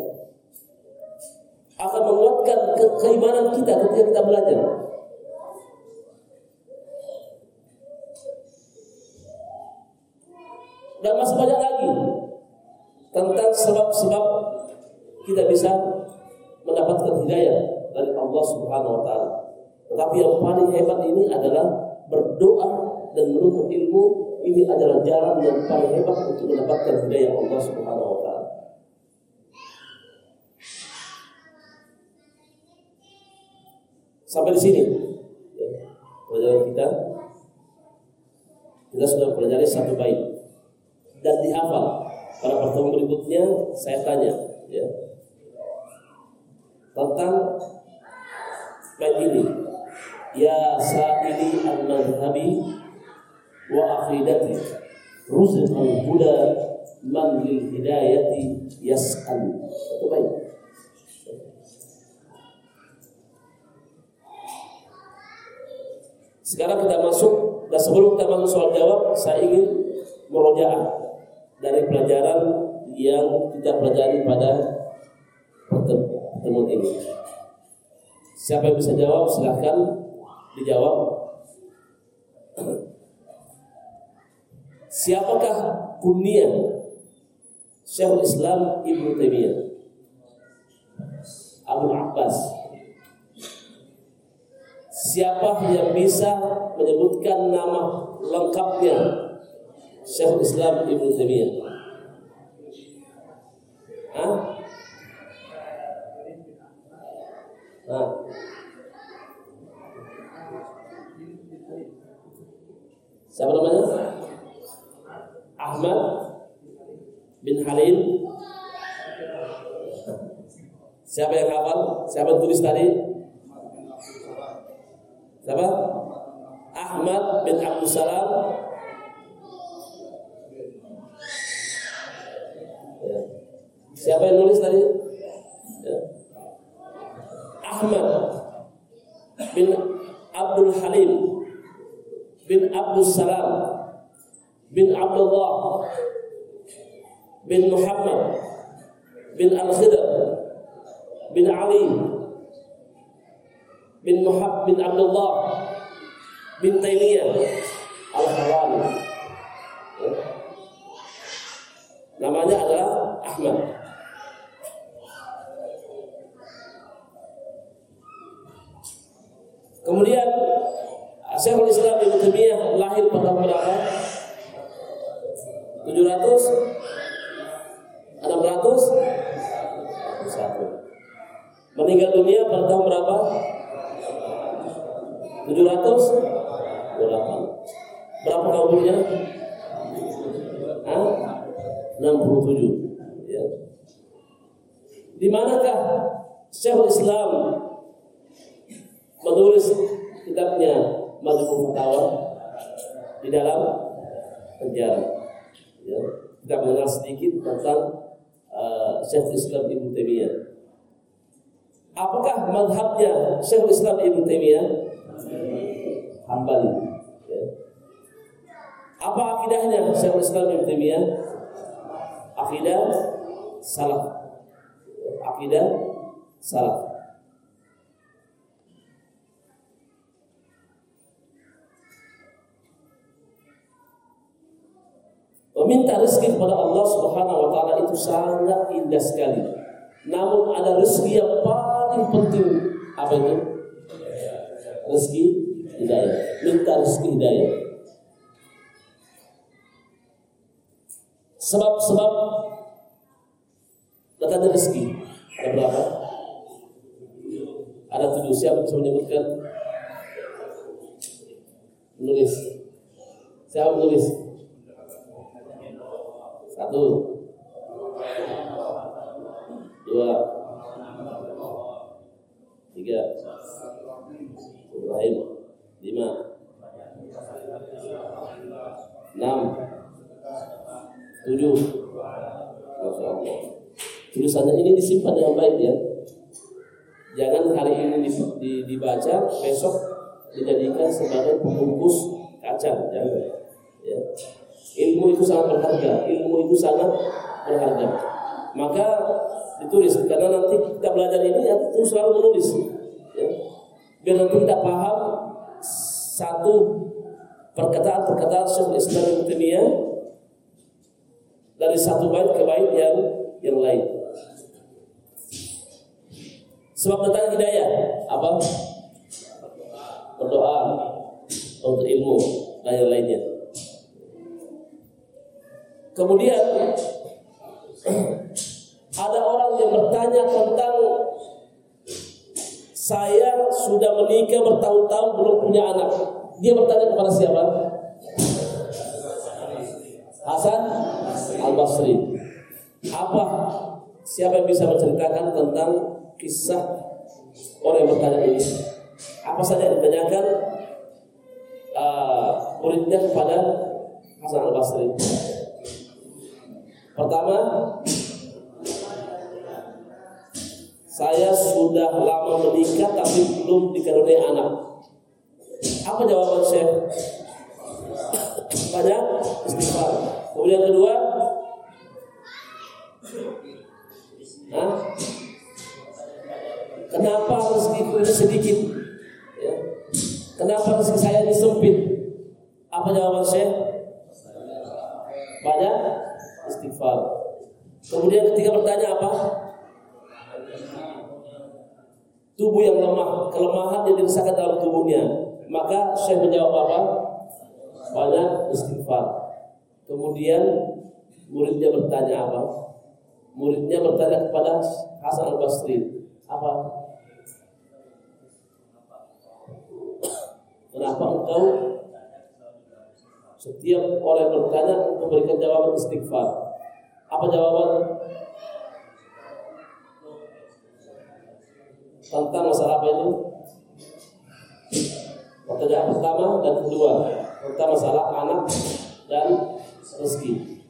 Akan menguatkan ke keimanan kita ketika kita belajar. Dan masih banyak lagi tentang sebab-sebab kita bisa mendapatkan hidayah dari Allah Subhanahu wa taala. Tetapi yang paling hebat ini adalah berdoa dan menuntut ilmu ini adalah jalan yang paling hebat untuk mendapatkan hidayah Allah Subhanahu wa taala. Sampai di sini pelajaran kita kita sudah pelajari satu bait dan dihafal. Pada pertemuan berikutnya saya tanya ya tentang ini. Ya sa'ili al-madhhabi wa aqidati ruzqal huda man lil hidayati yas'al. Itu baik. Sekarang kita masuk dan sebelum kita masuk soal jawab, saya ingin merojaah dari pelajaran yang kita pelajari pada pertemuan ini. Siapa yang bisa jawab silahkan dijawab. Siapakah kunyah Syekhul Islam Ibnu Taimiyah? Abu Abbas. Siapa yang bisa menyebutkan nama lengkapnya Syekhul Islam Ibnu Taimiyah? Hah? Nah. Siapa namanya? Ahmad bin Halil. Siapa yang hafal? Siapa yang tulis tadi? Siapa? Ahmad bin Abdul Salam. Ya. Siapa yang nulis tadi? Ahmad bin Abdul Halim bin Abdul Salam bin Abdullah bin Muhammad bin Al-Khidr bin Ali bin Muhammad bin Abdullah bin Taimiyah Al-Harani namanya adalah Ahmad Kemudian Syekhul Islam Ibnu Taimiyah lahir pada berapa? 700 600 satu. Meninggal dunia pada tahun berapa? 700 Berapa kaumnya? Hah? 67 ya. Di manakah Syekhul Islam menulis kitabnya Majmu Fatawa di dalam penjara. Ya. Kita mengenal sedikit tentang uh, Syekhul Islam Ibnu Taimiyah. Apakah madhabnya Syekhul Islam Ibnu Taimiyah? Hambali. Ya. Apa akidahnya Syekhul Islam Ibnu Taimiyah? Akidah salaf. Akidah salaf. Meminta rezeki kepada Allah Subhanahu wa taala itu sangat indah sekali. Namun ada rezeki yang paling penting apa itu? Rezeki hidayah. Minta rezeki hidayah. Sebab-sebab datangnya rezeki ada berapa? Ada tujuh. Siapa bisa menyebutkan? Menulis. Siapa menulis? Satu. Dua. Tiga. Ibrahim. Lima. Enam. Tujuh. Masya Allah. Tulisannya ini disimpan dengan baik ya. Jangan hari ini dibaca, besok dijadikan sebagai pembungkus kaca. Jangan. Ya. Ilmu itu sangat berharga, ilmu itu sangat berharga. Maka ditulis karena nanti kita belajar ini ya terus selalu menulis. Ya. Biar nanti kita paham satu perkataan-perkataan Syekh Islam Ibnu dari satu bait ke bait yang yang lain. Sebab tentang hidayah apa? Berdoa untuk ilmu dan yang lainnya. Kemudian ada orang yang bertanya tentang saya sudah menikah bertahun-tahun belum punya anak. Dia bertanya kepada siapa? Hasan Al Basri. Apa siapa yang bisa menceritakan tentang kisah orang yang bertanya ini? Apa saja yang ditanyakan uh, muridnya kepada Hasan Al Basri? Pertama, saya sudah lama menikah tapi belum dikaruniai anak. Apa jawaban saya? Banyak istighfar. Kemudian kedua, Hah? Kenapa rezeki ini sedikit? Ya. Kenapa rezeki saya ini sempit? Apa jawaban saya? Banyak istighfar. Kemudian ketika bertanya apa? Tubuh yang lemah, kelemahan yang dirasakan dalam tubuhnya. Maka saya menjawab apa? Banyak istighfar. Kemudian muridnya bertanya apa? Muridnya bertanya kepada Hasan al Basri, apa? Kenapa engkau setiap orang bertanya memberikan jawaban istighfar. Apa jawaban? Tentang masalah apa itu? Pertanyaan pertama dan kedua tentang masalah anak dan rezeki.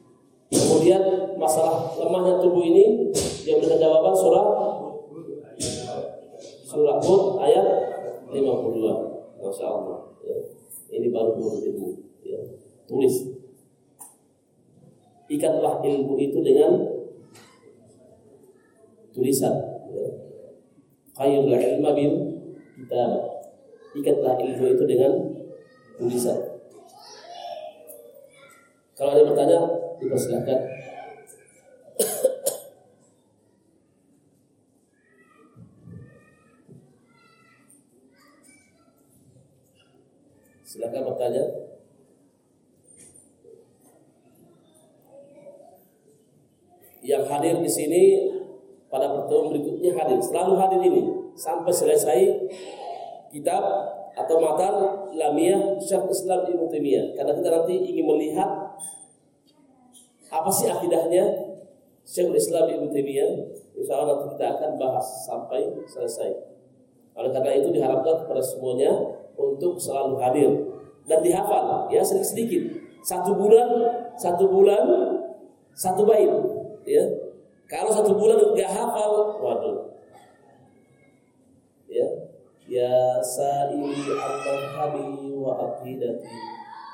Kemudian masalah lemahnya tubuh ini dia memberikan jawaban surah surah Hud ayat 52. Masya Allah. Ya. Ini baru menurut ilmu tulis ikatlah ilmu itu dengan tulisan ya. khairul ilma bil kita ikatlah ilmu itu dengan tulisan kalau ada bertanya dipersilahkan Silakan bertanya. Yang hadir di sini pada pertemuan berikutnya hadir, selalu hadir ini sampai selesai kitab atau matan Lamiyah Syekh Islam Ibnu Taimiyah. Karena kita nanti ingin melihat apa sih akidahnya Syekh Islam Ibnu Taimiyah. Insya nanti kita akan bahas sampai selesai. Oleh karena itu diharapkan kepada semuanya untuk selalu hadir dan dihafal ya sedikit-sedikit. Satu bulan, satu bulan, satu bait. Ya, kalau satu bulan nggak hafal, waduh. Ya, Ya sa'ili al-madhabi wa aqidati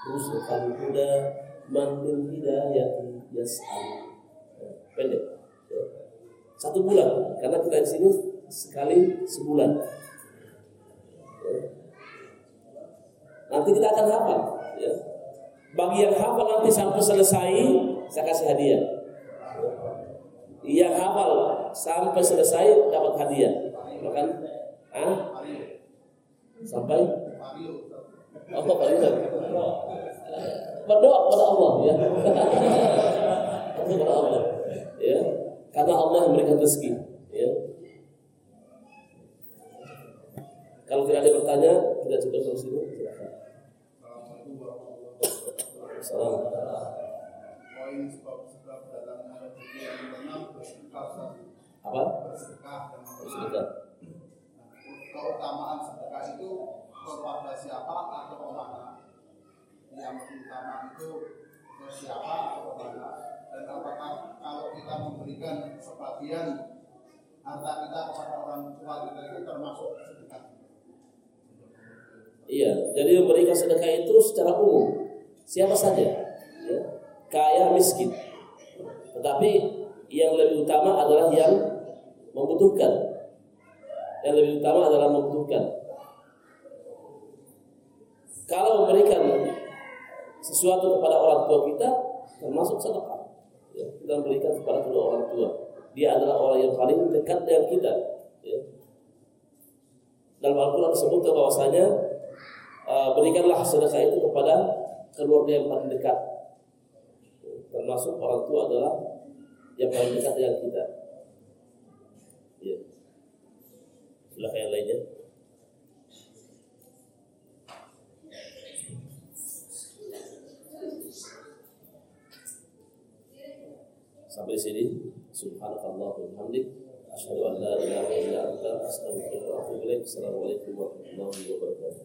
Rusukal huda man bil hidayati yas'al Pendek ya. Satu bulan Karena kita di sini sekali sebulan ya. Nanti kita akan hafal ya. Bagi yang hafal nanti sampai selesai Saya kasih hadiah Yang hafal. Sampai selesai dapat hadiah. Bahkan ah, sampai? Allah Pak Yusuf berdoa kepada Allah ya. Kepada Allah ya. Karena Allah yang memberikan rezeki ya. Kalau tidak ada bertanya kita cukup sampai sini. Silakan. Assalamualaikum poin sebab-sebab apa? Bersedekah keutamaan sedekah itu kepada siapa atau ke mana yang utama itu ke siapa atau ke mana dan apakah kalau kita memberikan sebagian harta kita kepada orang tua kita itu termasuk sedekah? Iya, jadi memberikan sedekah itu secara umum. Siapa saja, ya, kaya miskin. Tetapi yang lebih utama adalah yang membutuhkan. Yang lebih utama adalah membutuhkan. Kalau memberikan sesuatu kepada orang tua kita termasuk sedekah. Ya, kita memberikan kepada kedua orang tua. Dia adalah orang yang paling dekat dengan kita. Ya. Dalam Al-Quran disebutkan bahwasanya uh, berikanlah sedekah itu kepada keluarga yang paling dekat. Termasuk orang tua adalah yang paling dekat dengan kita. Ya. Silakan yang lainnya. Sampai sini subhanakallah wa bihamdik asyhadu an la ilaha illa anta astaghfiruka wa atubu ilaik. Assalamualaikum warahmatullahi wabarakatuh.